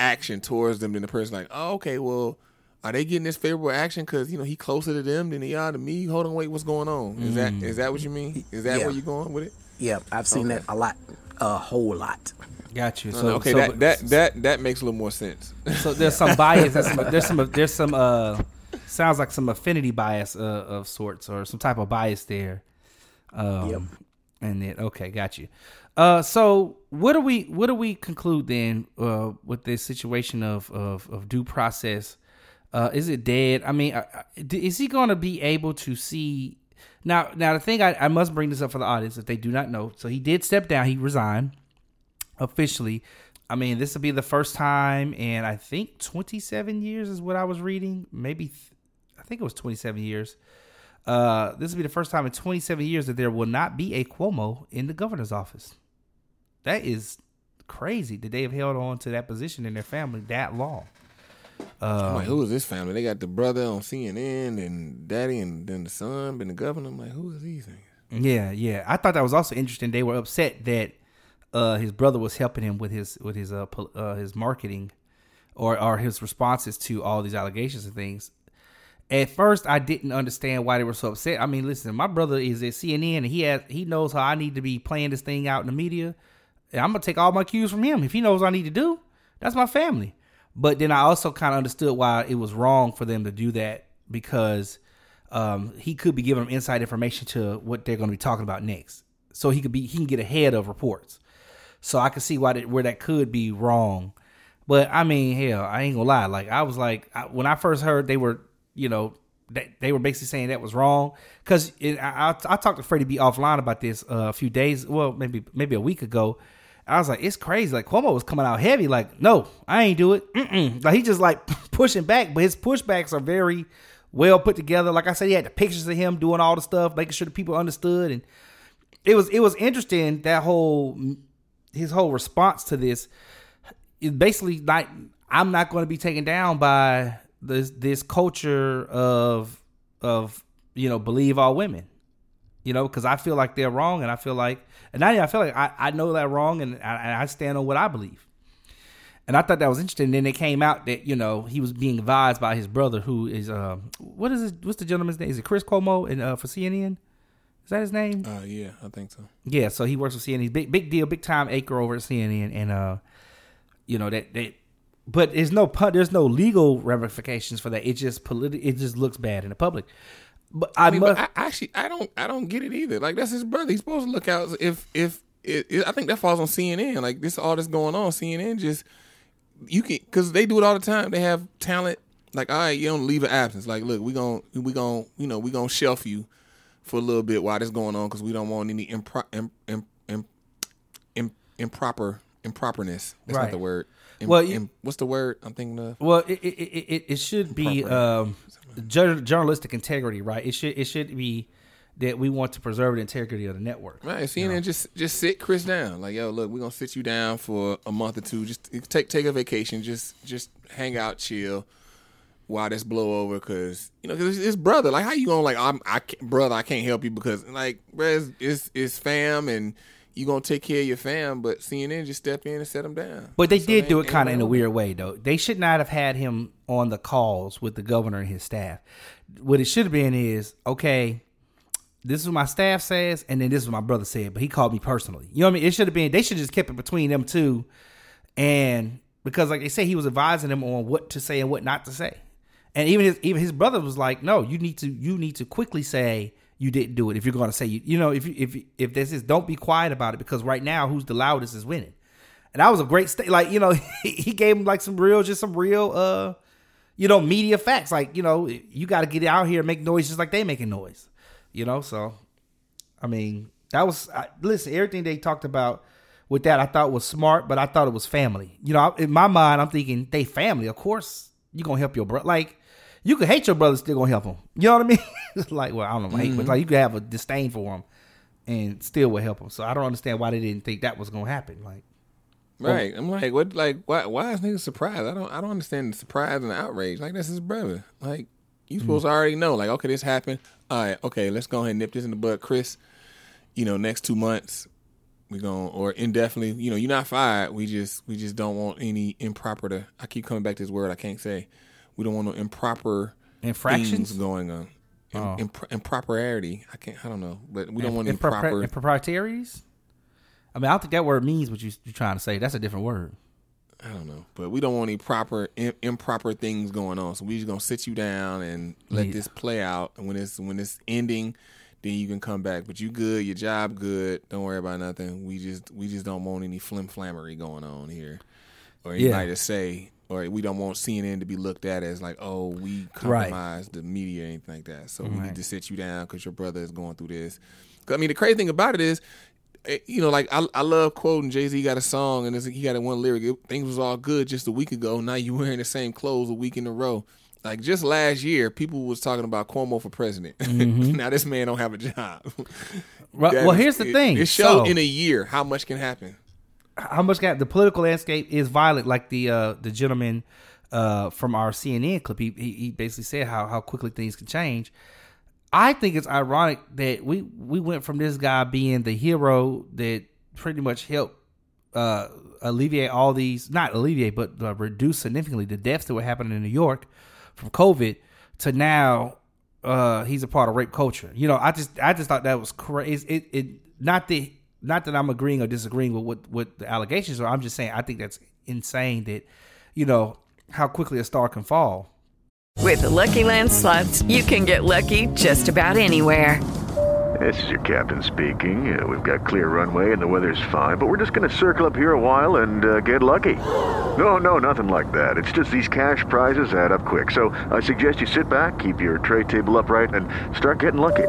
action towards them. Then the person like, oh, okay, well, are they getting this favorable action because you know he closer to them than he are to me? Hold on, wait, what's going on? Is that
Mm.
is that what you mean? Is that
Yeah.
where you going with it?
Yeah, I've seen
Okay.
that a lot, a whole lot.
Got you.
No,
So
no, okay,
so-
that, that that that makes a little more sense.
So there's some bias. There's some. There's some. There's some. Uh, sounds like some affinity bias uh, of sorts, or some type of bias there. Um,
Yep.
And then okay, got you. Uh, so what do we what do we conclude then uh, with this situation of of, of due process? Uh, is it dead? I mean, uh, is he going to be able to see? Now, now the thing I, I must bring this up for the audience if they do not know. So he did step down. He resigned officially. I mean, this will be the first time in I think 27 years is what I was reading. Maybe th- I think it was 27 years. Uh, this will be the first time in 27 years that there will not be a Cuomo in the governor's office. That is crazy that they have held on to that position in their family that long. Um,
like, who is this family? They got the brother on CNN and daddy and then the son been the governor. I'm like, who is these things?
Yeah, yeah. I thought that was also interesting. They were upset that uh, his brother was helping him with his with his uh, uh his marketing or or his responses to all these allegations and things. At first, I didn't understand why they were so upset. I mean, listen, my brother is at CNN and he has he knows how I need to be playing this thing out in the media. And I'm gonna take all my cues from him. If he knows what I need to do, that's my family. But then I also kind of understood why it was wrong for them to do that because um, he could be giving them inside information to what they're going to be talking about next. So he could be he can get ahead of reports. So I can see why that, where that could be wrong. But I mean, hell, I ain't gonna lie. Like I was like I, when I first heard they were, you know, they, they were basically saying that was wrong because I, I, I talked to Freddie B offline about this uh, a few days, well maybe maybe a week ago. I was like, it's crazy. Like Cuomo was coming out heavy. Like, no, I ain't do it. Mm-mm. Like he just like pushing back, but his pushbacks are very well put together. Like I said, he had the pictures of him doing all the stuff, making sure the people understood, and it was it was interesting that whole his whole response to this is basically like I'm not going to be taken down by this this culture of of you know believe all women you know, because I feel like they're wrong, and I feel like, and now I feel like I, I know that wrong, and I, I stand on what I believe. And I thought that was interesting. And then it came out that you know he was being advised by his brother, who is um, what is it? What's the gentleman's name? Is it Chris Cuomo and uh, for CNN? Is that his name?
Uh, yeah, I think so.
Yeah, so he works with CNN. He's big, big deal, big time acre over at CNN, and uh, you know that that. But there's no there's no legal ramifications for that. It just politi- It just looks bad in the public. But I,
I mean,
must.
but I, actually, I don't, I don't get it either. Like that's his brother. He's supposed to look out if, if it, it, I think that falls on CNN. Like this, all this going on, CNN just you can because they do it all the time. They have talent like all right, you don't leave an absence. Like, look, we gon' we gon' you know we gonna shelf you for a little bit while this going on because we don't want any impro- im, im, im, im, improper improperness. That's
Right.
not the word. Im-
Well, you-
im- what's the word I'm thinking of?
Well, it it, it, it, it should be um, jour- journalistic integrity, right? It should it should be that we want to preserve the integrity of the network.
Right, CNN just just sit Chris down. Like, yo, look, we're gonna sit you down for a month or two. Just take take a vacation. Just just hang out, chill, while this blow over. Cause you know, cause it's, it's brother. Like, how you gonna like, I'm I can't, brother, I can't help you because like, bruh, it's, it's it's fam and you gonna take care of your fam. But CNN just step in and set them down.
But they
So
did do it kind of in a weird way, though. They should not have had him on the calls with the governor and his staff. What it should have been is, okay, this is what my staff says, and then this is what my brother said, but he called me personally. You know what I mean? It should have been, they should just kept it between them two. And because, like they say, he was advising them on what to say and what not to say. And even his, even his brother was like, no, you need to, you need to quickly say, you didn't do it if you're going to say you you know if if if this is don't be quiet about it because right now who's the loudest is winning. And that was a great state like you know he gave him like some real just some real uh you know media facts. Like you know you got to get out here and make noise just like they making noise you know? So i mean that was I, listen everything they talked about with that i thought was smart but i thought it was family. You know in my mind i'm thinking they family. Of course you gonna help your brother like you could hate your brother still gonna help him you know what i mean It's like well i don't know hate but
Mhm.
like you could have a disdain for him and still would help him so i don't understand why they didn't think that was gonna happen like
Right. I'm like, what? Like, why? Why is niggas surprised? I don't. I don't understand the surprise and the outrage. Like, that's his brother. Like, you supposed to already know. Like, okay, this happened. All right. Okay, let's go ahead and nip this in the bud, Chris. You know, next two months we going or indefinitely. You know, you're not fired. We just we just don't want any improper. To I keep coming back to this word. I can't say. We don't want no improper
Infractions?
going on. Im-
Oh.
impro- impropriety. I can't. I don't know, but we don't want
Impropri-
improper.
improprieties i mean i don't think that word means what you, you're trying to say that's a different word
I don't know, but we don't want any proper Im- improper things going on. So we just gonna sit you down and let
Yeah.
this play out. And when it's when it's ending, then you can come back. But you good, your job good. Don't worry about nothing. We just we just don't want any flim flammery going on here, or
Yeah.
anybody to say, or we don't want CNN to be looked at as like, oh, we
Right.
the media or anything like that. So we need to sit you down because your brother is going through this. I mean, the crazy thing about it is eh, you know, like I, I love quoting Jay Z got a song and it's, he got a one lyric. It, Things was all good just a week ago. Now you wearing the same clothes a week in a row. Like just last year, people was talking about Cuomo for president.
Mhm.
now this man don't have a job.
Right, well,
is-
here's the
it-
thing.
It showed
So-
in a year how much can happen.
How much got the political landscape is violent like the uh the gentleman uh from our cnn clip he, he basically said how how quickly things can change. I think it's ironic that we we went from this guy being the hero that pretty much helped uh alleviate all these not alleviate but uh, reduce significantly the deaths that were happening in new york from covid to now uh he's a part of rape culture. You know i just i just thought that was crazy. It, it not that not that i'm agreeing or disagreeing with what what the allegations are i'm just saying i think that's insane that you know how quickly a star can fall
With the Lucky Land slots, you can get lucky just about anywhere.
This is your captain speaking. Uh, we've got clear runway and the weather's fine, but we're just going to circle up here a while and uh, get lucky. No, no, nothing like that. It's just these cash prizes add up quick. So I suggest you sit back, keep your tray table upright, and start getting lucky.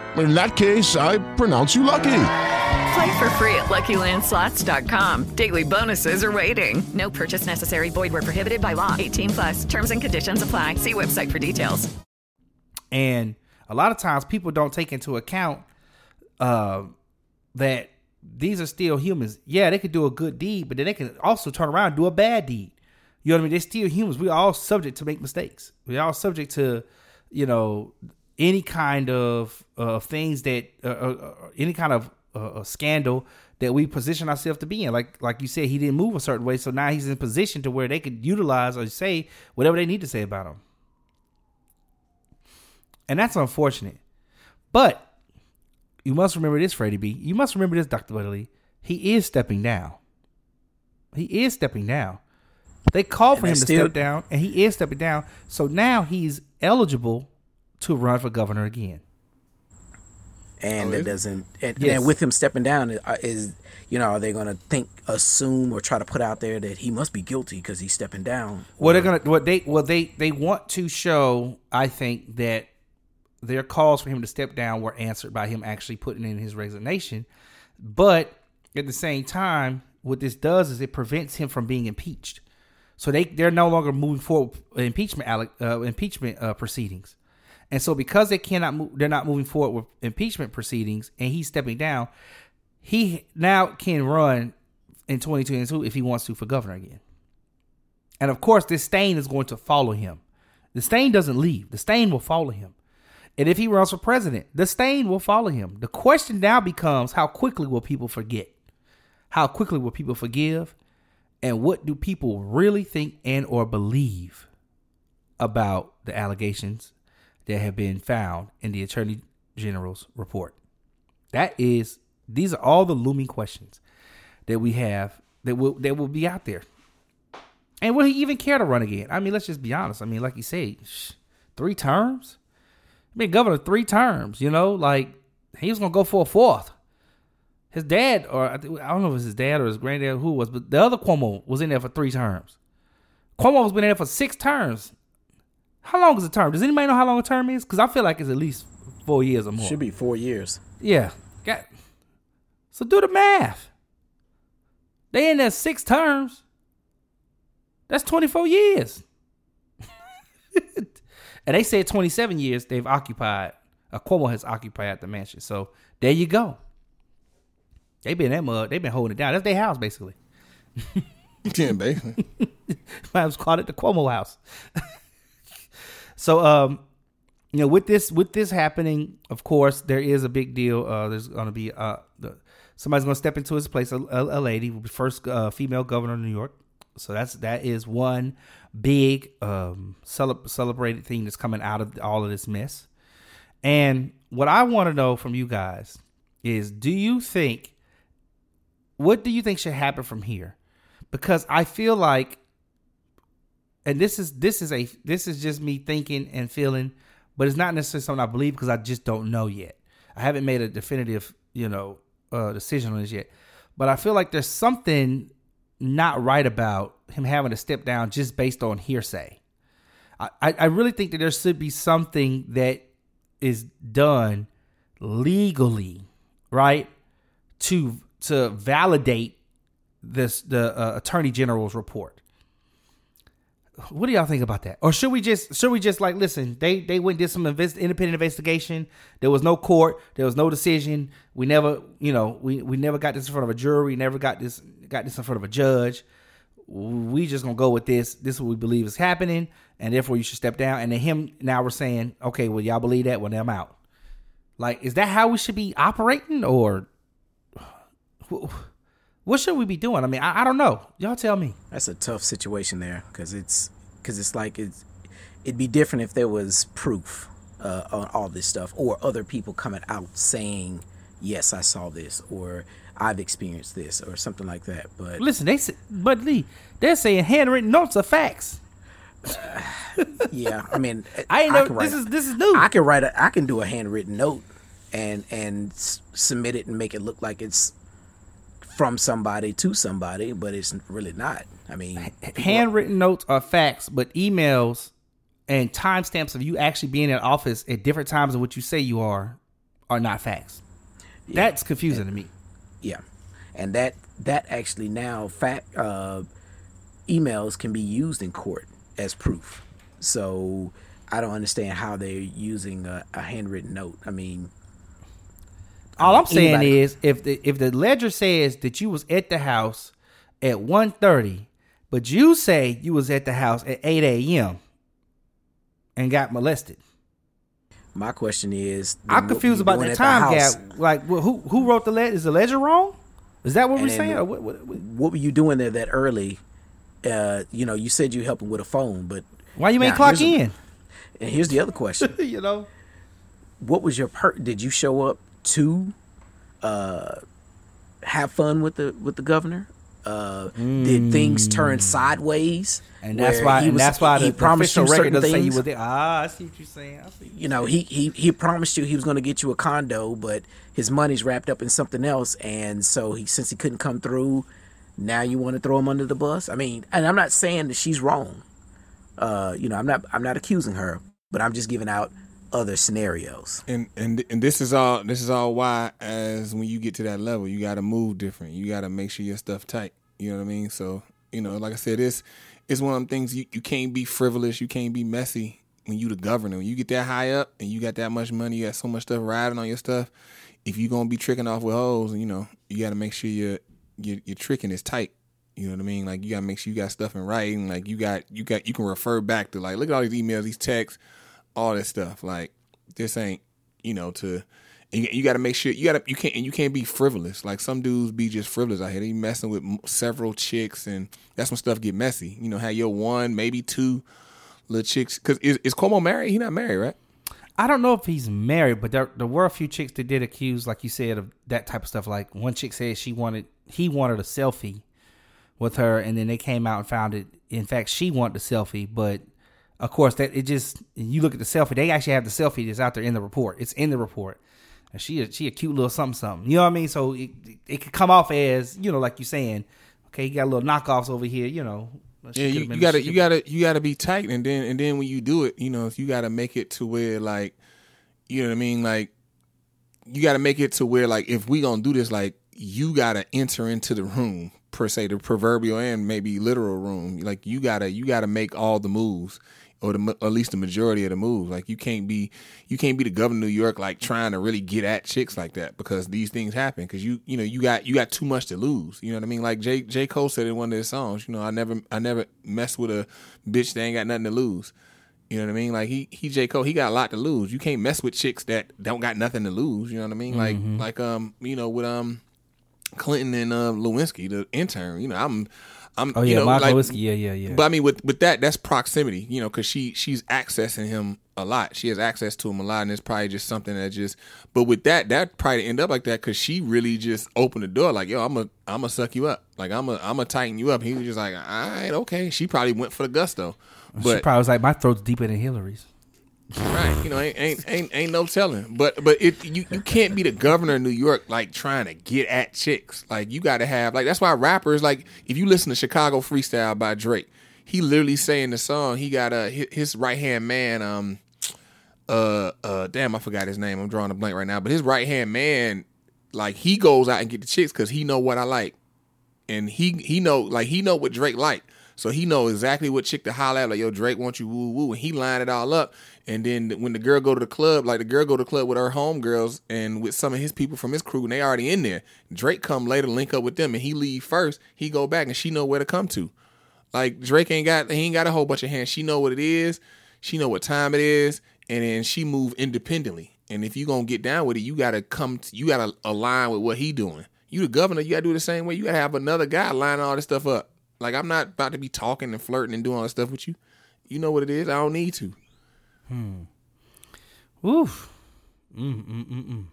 In that case, I pronounce you lucky.
Play for free at LuckyLandSlots.com. Daily bonuses are waiting. No purchase necessary. Void where prohibited by law. 18 plus. Terms and conditions apply. See website for details.
and a lot of times people don't take into account uh, that these are still humans yeah they could do a good deed but then they can also turn around and do a bad deed you know what i mean they're still humans we're all subject to make mistakes we're all subject to you know any kind of uh, things that uh, uh, uh, any kind of uh, uh, scandal that we position ourselves to be in like like you said he didn't move a certain way so now he's in position to where they could utilize or say whatever they need to say about him and that's unfortunate. But you must remember this, Freddie B. You must remember this, Doctor Buddy Lee. He is stepping down. He is stepping down. They called for
And
him to
still-
step down, and he is stepping down. So now he's eligible to run for governor again.
and
Oh,
it
is it?
doesn't. And,
Yes.
and with him stepping down, uh, is you know, are they going to think, assume, or try to put out there that he must be guilty because he's stepping down?
Well, they're gonna. What they well they they want to show. I think that their calls for him to step down were answered by him actually putting in his resignation. But at the same time, what this does is it prevents him from being impeached. So they they're no longer moving forward with impeachment uh, impeachment uh, proceedings. And so because they cannot move, they're not moving forward with impeachment proceedings, and he's stepping down. He now can run in 2022 if he wants to for governor again. And of course, this stain is going to follow him. The stain doesn't leave. The stain will follow him. And if he runs for president, the stain will follow him. The question now becomes how quickly will people forget? How quickly will people forgive? And what do people really think and or believe about the allegations that have been found in the attorney general's report? That is these are all the looming questions that we have that will that will be out there. And will he even care to run again? I mean, let's just be honest. I mean, like you sh- three terms. I mean, governor three terms. You know, like he was gonna go for a fourth. His dad, or I don't know if it was his dad or his granddad, who was, but the other Cuomo was in there for three terms. Cuomo has been in there for six terms. How long is a term? Does anybody know how long a term is? Because I feel like it's at least four years or more.
Should be four years.
Yeah. Got, so do the math. They in there six terms. That's 24 years. and they said 27 years they've occupied, uh, Cuomo has occupied the mansion. So there you go. They've been that mud. They've been holding it down. That's their house, basically.
Yeah, basically.
Might as called call it the Cuomo house. So, um, you know, with this with this happening, of course, there is a big deal. Uh, there's going to be uh, the, somebody's going to step into his place. A, a, a lady, first uh, female governor of New York. So that's that is one big um, cele- celebrated thing that's coming out of all of this mess. And what I want to know from you guys is, do you think what do you think should happen from here? Because I feel like and this is this is a this is just me thinking and feeling, but it's not necessarily something I believe because I just don't know yet. I haven't made a definitive, you know, uh, decision on this yet. But I feel like there's something not right about him having to step down just based on hearsay. I, I really think that there should be something that is done legally, right, to to validate this the uh, attorney general's report. What do y'all think about that? Or should we just should we just like listen? They they went did some invest, independent investigation. There was no court. There was no decision. We never you know we we never got this in front of a jury. Never got this got this in front of a judge. We just gonna go with this. This is what we believe is happening, and therefore you should step down. And then him now we're saying, okay, well y'all believe that? Well, then I'm out. Like, is that how we should be operating, or what should we be doing? I mean, I, I don't know. Y'all tell me.
That's a tough situation there because it's because it's like it's it'd be different if there was proof uh, on all this stuff or other people coming out saying yes I saw this or I've experienced this or something like that. But
Listen, they say, but Lee, they're saying handwritten notes are facts.
yeah, I mean,
I ain't know-
can
this is- this is new.
I can write a I can do a handwritten note and and s- submit it and make it look like it's from somebody to somebody, but it's really not. I mean,
Handwritten notes are facts, but emails and timestamps of you actually being in office at different times of what you say you are are not facts. That's confusing to me.
Yeah, and that that actually now fact uh, emails can be used in court as proof. So I don't understand how they're using a, a handwritten note. I mean,
All I'm saying
Anybody-
is if the if the ledger says that you was at the house at 1.30, but you say you was at the house at 8 a.m. and got molested.
my question is,
I'm confused about
doing
that
at the
time
house?
gap. Like, wh- who who wrote the ledger? Is the ledger wrong? Is that what
And
we're saying? What, what, what-
what were you doing there that early? Uh, you know, you said you helping with a phone, but
Why you ain't clock
here's a-
in?
and here's the other question:
you know,
what was your per? Did you show up to uh, have fun with the with the governor? Uh, Did things turn sideways?
And that's why, and
was-
that's why
he
the
promised you
record
certain
doesn't say you
things.
were there. Ah, I see what you're saying. I see.
you know, he, he he promised you he was going to get you a condo, but his money's wrapped up in something else, and so he since he couldn't come through, now you want to throw him under the bus. I mean, and I'm not saying that she's wrong. Uh, you know, I'm not I'm not accusing her, but I'm just giving out other scenarios.
and and and this is all this is all why as when you get to that level you got to move different you got to make sure your stuff tight you know what i mean so you know like i said it's it's one of them things you, you can't be frivolous you can't be messy when you the governor when you get that high up and you got that much money you got so much stuff riding on your stuff if you gonna be tricking off with hoes you know you got to make sure your your your tricking is tight you know what I mean? Like you gotta make sure you got stuff in writing. Like you got you got you can refer back to like look at all these emails, these texts, all this stuff. Like this ain't you know to you, you got to make sure you got to you can't and you can't be frivolous. Like some dudes be just frivolous out here. They messing with several chicks and that's when stuff get messy. You know, have your one maybe two little chicks because is, is Cuomo married? He not married, right?
I don't know if he's married, but there, there were a few chicks that did accuse, like you said, of that type of stuff. Like one chick said she wanted, he wanted a selfie with her, and then they came out and found it. In fact, she wanted the selfie, but of course, that it just you look at the selfie. They actually have the selfie that's out there in the report. It's in the report, and she a, she a cute little something something. You know what I mean? So it it could come off as you know, like you saying, okay, you got a little knockoffs over here. You know, She
Yeah, you, you gotta you gotta you gotta be tight, and then and then when you do it, you know, if you gotta make it to where like, you know what I mean, like, you gotta make it to where like if we gonna do this, like, you gotta enter into the room per se, the proverbial and maybe literal room. Like you gotta you gotta make all the moves. Or, the, at least the majority of the moves. Like you can't be, you can't be the governor of New York, like trying to really get at chicks like that because these things happen. Because you, you know, you got you got too much to lose. You know what I mean? Like J J Cole said in one of his songs, you know, I never I never mess with a bitch that ain't got nothing to lose. You know what I mean? Like he he J Cole, he got a lot to lose. You can't mess with chicks that don't got nothing to lose. You know what I mean? Like
Mhm.
like um you know with um Clinton and uh, Lewinsky, the intern. You know I'm. I'm,
Oh,
you
yeah,
know,
Monica
like,
Lewinsky. Yeah, yeah, yeah.
But I mean, with with that, that's proximity, you know, because she she's accessing him a lot. She has access to him a lot, and it's probably just something that just. But with that, that probably end up like that because she really just opened the door, like, yo, I'm a I'm gonna suck you up, like I'm a I'm gonna tighten you up. He was just like, all right, okay. She probably went for the gusto,
she probably was like, my throat's deeper than Hillary's.
Right, you know, ain't ain't ain't, ain't no telling. But but it you, you can't be the governor of New York like trying to get at chicks. Like you got to have like that's why rappers like if you listen to Chicago Freestyle by Drake, he literally saying the song he got a his, right hand man um uh uh damn I forgot his name I'm drawing a blank right now but his right hand man like he goes out and get the chicks because he know what I like and he he know like he know what Drake like. So he know exactly what chick to holler at. Like, yo, Drake wants you woo woo. And he line it all up. And then when the girl go to the club, like the girl go to the club with her homegirls and with some of his people from his crew, and they already in there. Drake come later, link up with them, and he leave first. He go back and she know where to come to. Like Drake ain't got he ain't got a whole bunch of hands. She know what it is. She know what time it is, and then she move independently. And if you gonna get down with it, you gotta come. To, you gotta align with what he doing. You the governor. You gotta do the same way. You gotta have another guy lining all this stuff up. Like I'm not about to be talking and flirting and doing all this stuff with you. You know what it is. I don't need to.
Hmm. Oof. Mm, mm, mm, mm.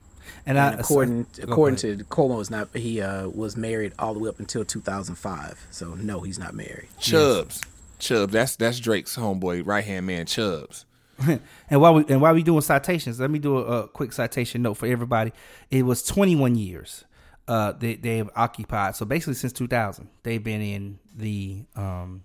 And,
And,
I,
according
so-
according
ahead.
to Cuomo, is not he uh, was married all the way up until 2005. So no, he's not married.
Chubbs. Chubbs. That's that's Drake's homeboy, right hand man. Chubbs.
and while we and while we doing citations, let me do a, a quick citation note for everybody. It was 21 years uh, they they have occupied. So basically, since 2000, they've been in the um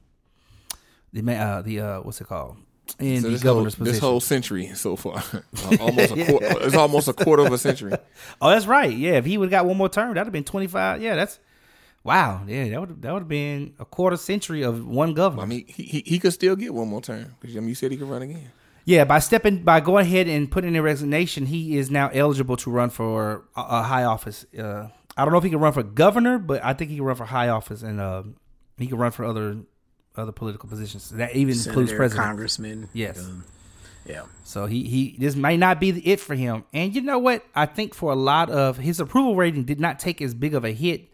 the uh, the uh what's it called in
So
the
this whole,
position.
this whole century so far, almost a quarter, it's almost a quarter of a century.
Oh, that's right. Yeah, if he would have got one more term, that'd have been 25. Yeah, that's wow. Yeah, that would that would have been a quarter century of one governor.
I mean, he, he he could still get one more term because I mean, you said he could run again.
Yeah, by stepping by going ahead and putting in a resignation, he is now eligible to run for a, a high office. Uh, I don't know if he can run for governor, but I think he can run for high office, and uh, he can run for other other political positions. That even includes president,
congressman.
Yes.
um, yeah.
So he he this might not be the it for him. And you know what? I think for a lot of his approval rating did not take as big of a hit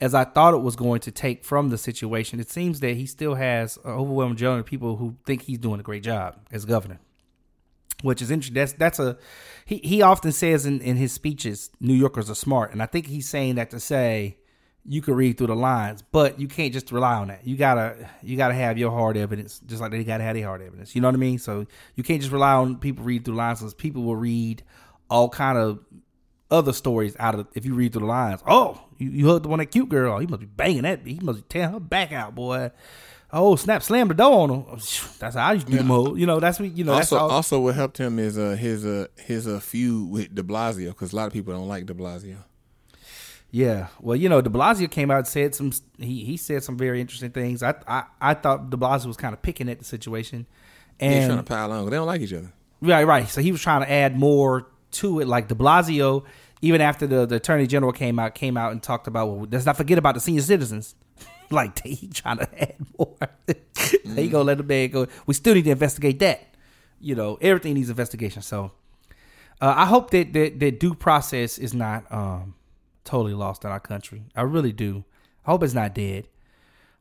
as I thought it was going to take from the situation. It seems that he still has an overwhelming majority of people who think he's doing a great job as governor. which is interesting. That's that's a he he often says in in his speeches, New Yorkers are smart, and I think he's saying that to say you can read through the lines, but you can't just rely on that. You gotta you gotta have your hard evidence, just like they gotta have their hard evidence. You know what I mean? So you can't just rely on people read through lines, because people will read all kind of other stories out of if you read through the lines. Oh, you, you hugged the one that cute girl. He must be banging that. He must be tearing her back out, boy. Oh, snap! Slam the door on him. That's how I used to do them. hoes. You know, that's what you know.
also,
all,
also what helped him is uh, his uh, his uh, feud with De Blasio because a lot of people don't like De Blasio.
Yeah, well, you know, De Blasio came out and said some. He he said some very interesting things. I I, I thought De Blasio was kind of picking at the situation,
And
and
trying to pile on. They don't like each other.
right, right. So he was trying to add more to it. Like De Blasio, even after the, the Attorney General came out, came out and talked about. Well, let's not forget about the senior citizens. like they trying to add more. they gonna let the man go. We still need to investigate that. You know, everything needs investigation. So uh, I hope that, that that due process is not um, totally lost in our country. I really do. I hope it's not dead.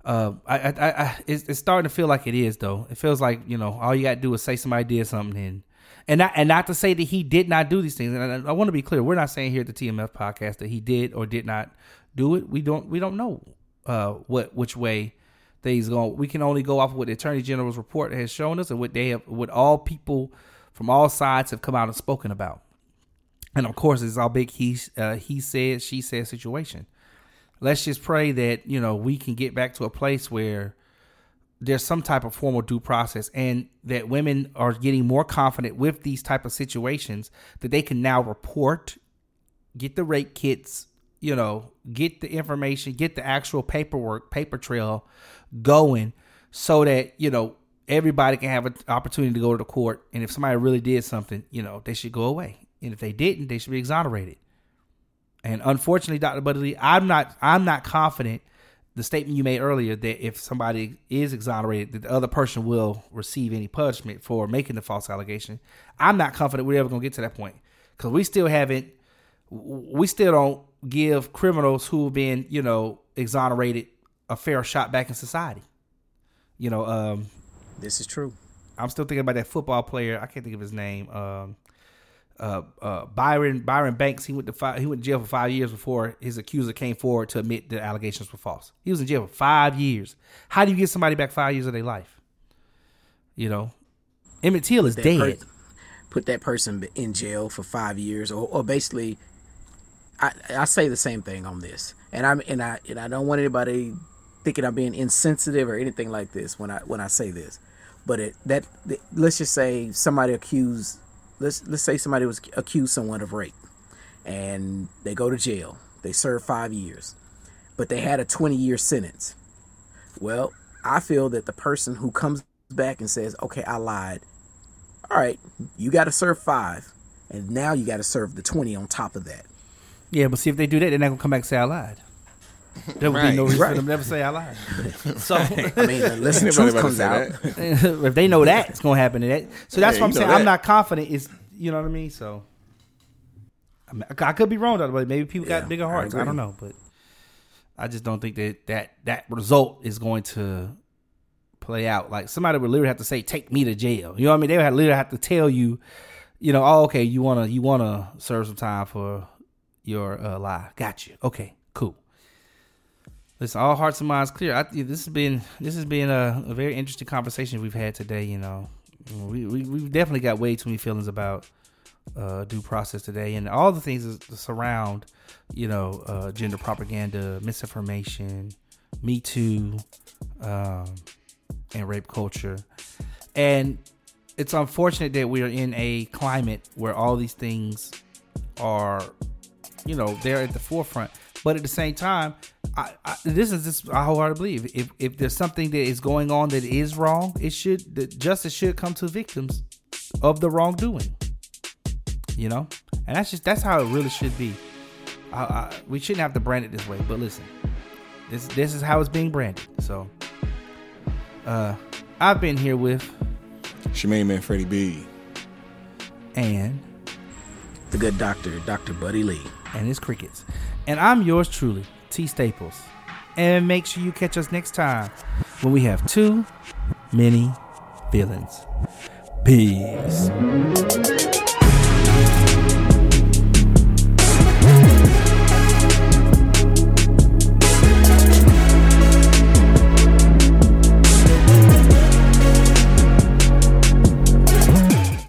Uh, I, I, I, it's, it's starting to feel like it is though. It feels like you know all you got to do is say somebody did something and and not, and not to say that he did not do these things. And I, I want to be clear: we're not saying here at the TMF podcast that he did or did not do it. We don't we don't know uh, what which way things going. We can only go off of what the Attorney General's report has shown us and what they have, what all people from all sides have come out and spoken about. And of course, it's all big he uh, he said she said situation. Let's just pray that you know we can get back to a place where there's some type of formal due process and that women are getting more confident with these type of situations that they can now report get the rape kits you know get the information get the actual paperwork paper trail going so that you know everybody can have an opportunity to go to the court and if somebody really did something you know they should go away and if they didn't they should be exonerated. And unfortunately dr Buddy Lee i'm not i'm not confident the statement you made earlier that if somebody is exonerated that the other person will receive any punishment for making the false allegation. I'm not confident we're ever going to get to that point. Because we still haven't we still don't give criminals who have been you know exonerated a fair shot back in society. You know um
this is true.
I'm still thinking about that football player. I can't think of his name. Um uh, uh, Brian Brian Banks. He went to five, he went to jail for five years before his accuser came forward to admit the allegations were false. He was in jail for five years. How do you get somebody back five years of their life? You know, Emmett Till is dead.
per- put that person in jail for five years, or, or basically, I, I say the same thing on this, and I'm and I and I don't want anybody thinking I'm being insensitive or anything like this when I when I say this, but it that let's just say somebody accused let's let's say somebody was accused someone of rape, and they go to jail, they serve five years, but they had a 20 year sentence. Well, I feel that the person who comes back and says, "Okay, I lied," all right, you got to serve five, and now you got to serve the 20 on top of that.
Yeah, but see if they do that, they're not gonna come back and say I lied. There would be no reason for them to never say I lied. So
I mean, unless the truth comes out.
if they know that, it's gonna happen. To that. So that's
Yeah,
what I'm saying.
that.
I'm not confident. Is you know what I mean? So I, mean, I could be wrong, though, but maybe people
Yeah,
got bigger hearts. I,
agree.
don't know, but I just don't think that that that result is going to play out. Like somebody would literally have to say, "Take me to jail." You know what I mean? They would have, literally have to tell you, you know, oh, okay, you wanna you wanna serve some time for your uh, lie. Got you. Okay, cool. Listen, all hearts and minds clear. I, this has been this has been a, a very interesting conversation we've had today. You know, we, we we've definitely got way too many feelings about uh, due process today, and all the things that surround, you know, uh, gender propaganda, misinformation, Me Too, um, and rape culture, and it's unfortunate that we are in a climate where all these things are, you know, they're at the forefront. But at the same time, I, I, this is just I wholeheartedly believe if if there's something that is going on that is wrong, it should the justice should come to victims of the wrongdoing. You know, and that's just that's how it really should be. I, I, we shouldn't have to brand it this way, but listen, this this is how it's being branded. So, uh, I've been here with
Shemaine Man Freddie B.
and
the good doctor, Dr. Buddy Lee.
and his crickets. And I'm yours truly, T Staples. And make sure you catch us next time when we have too many feelings. Peace.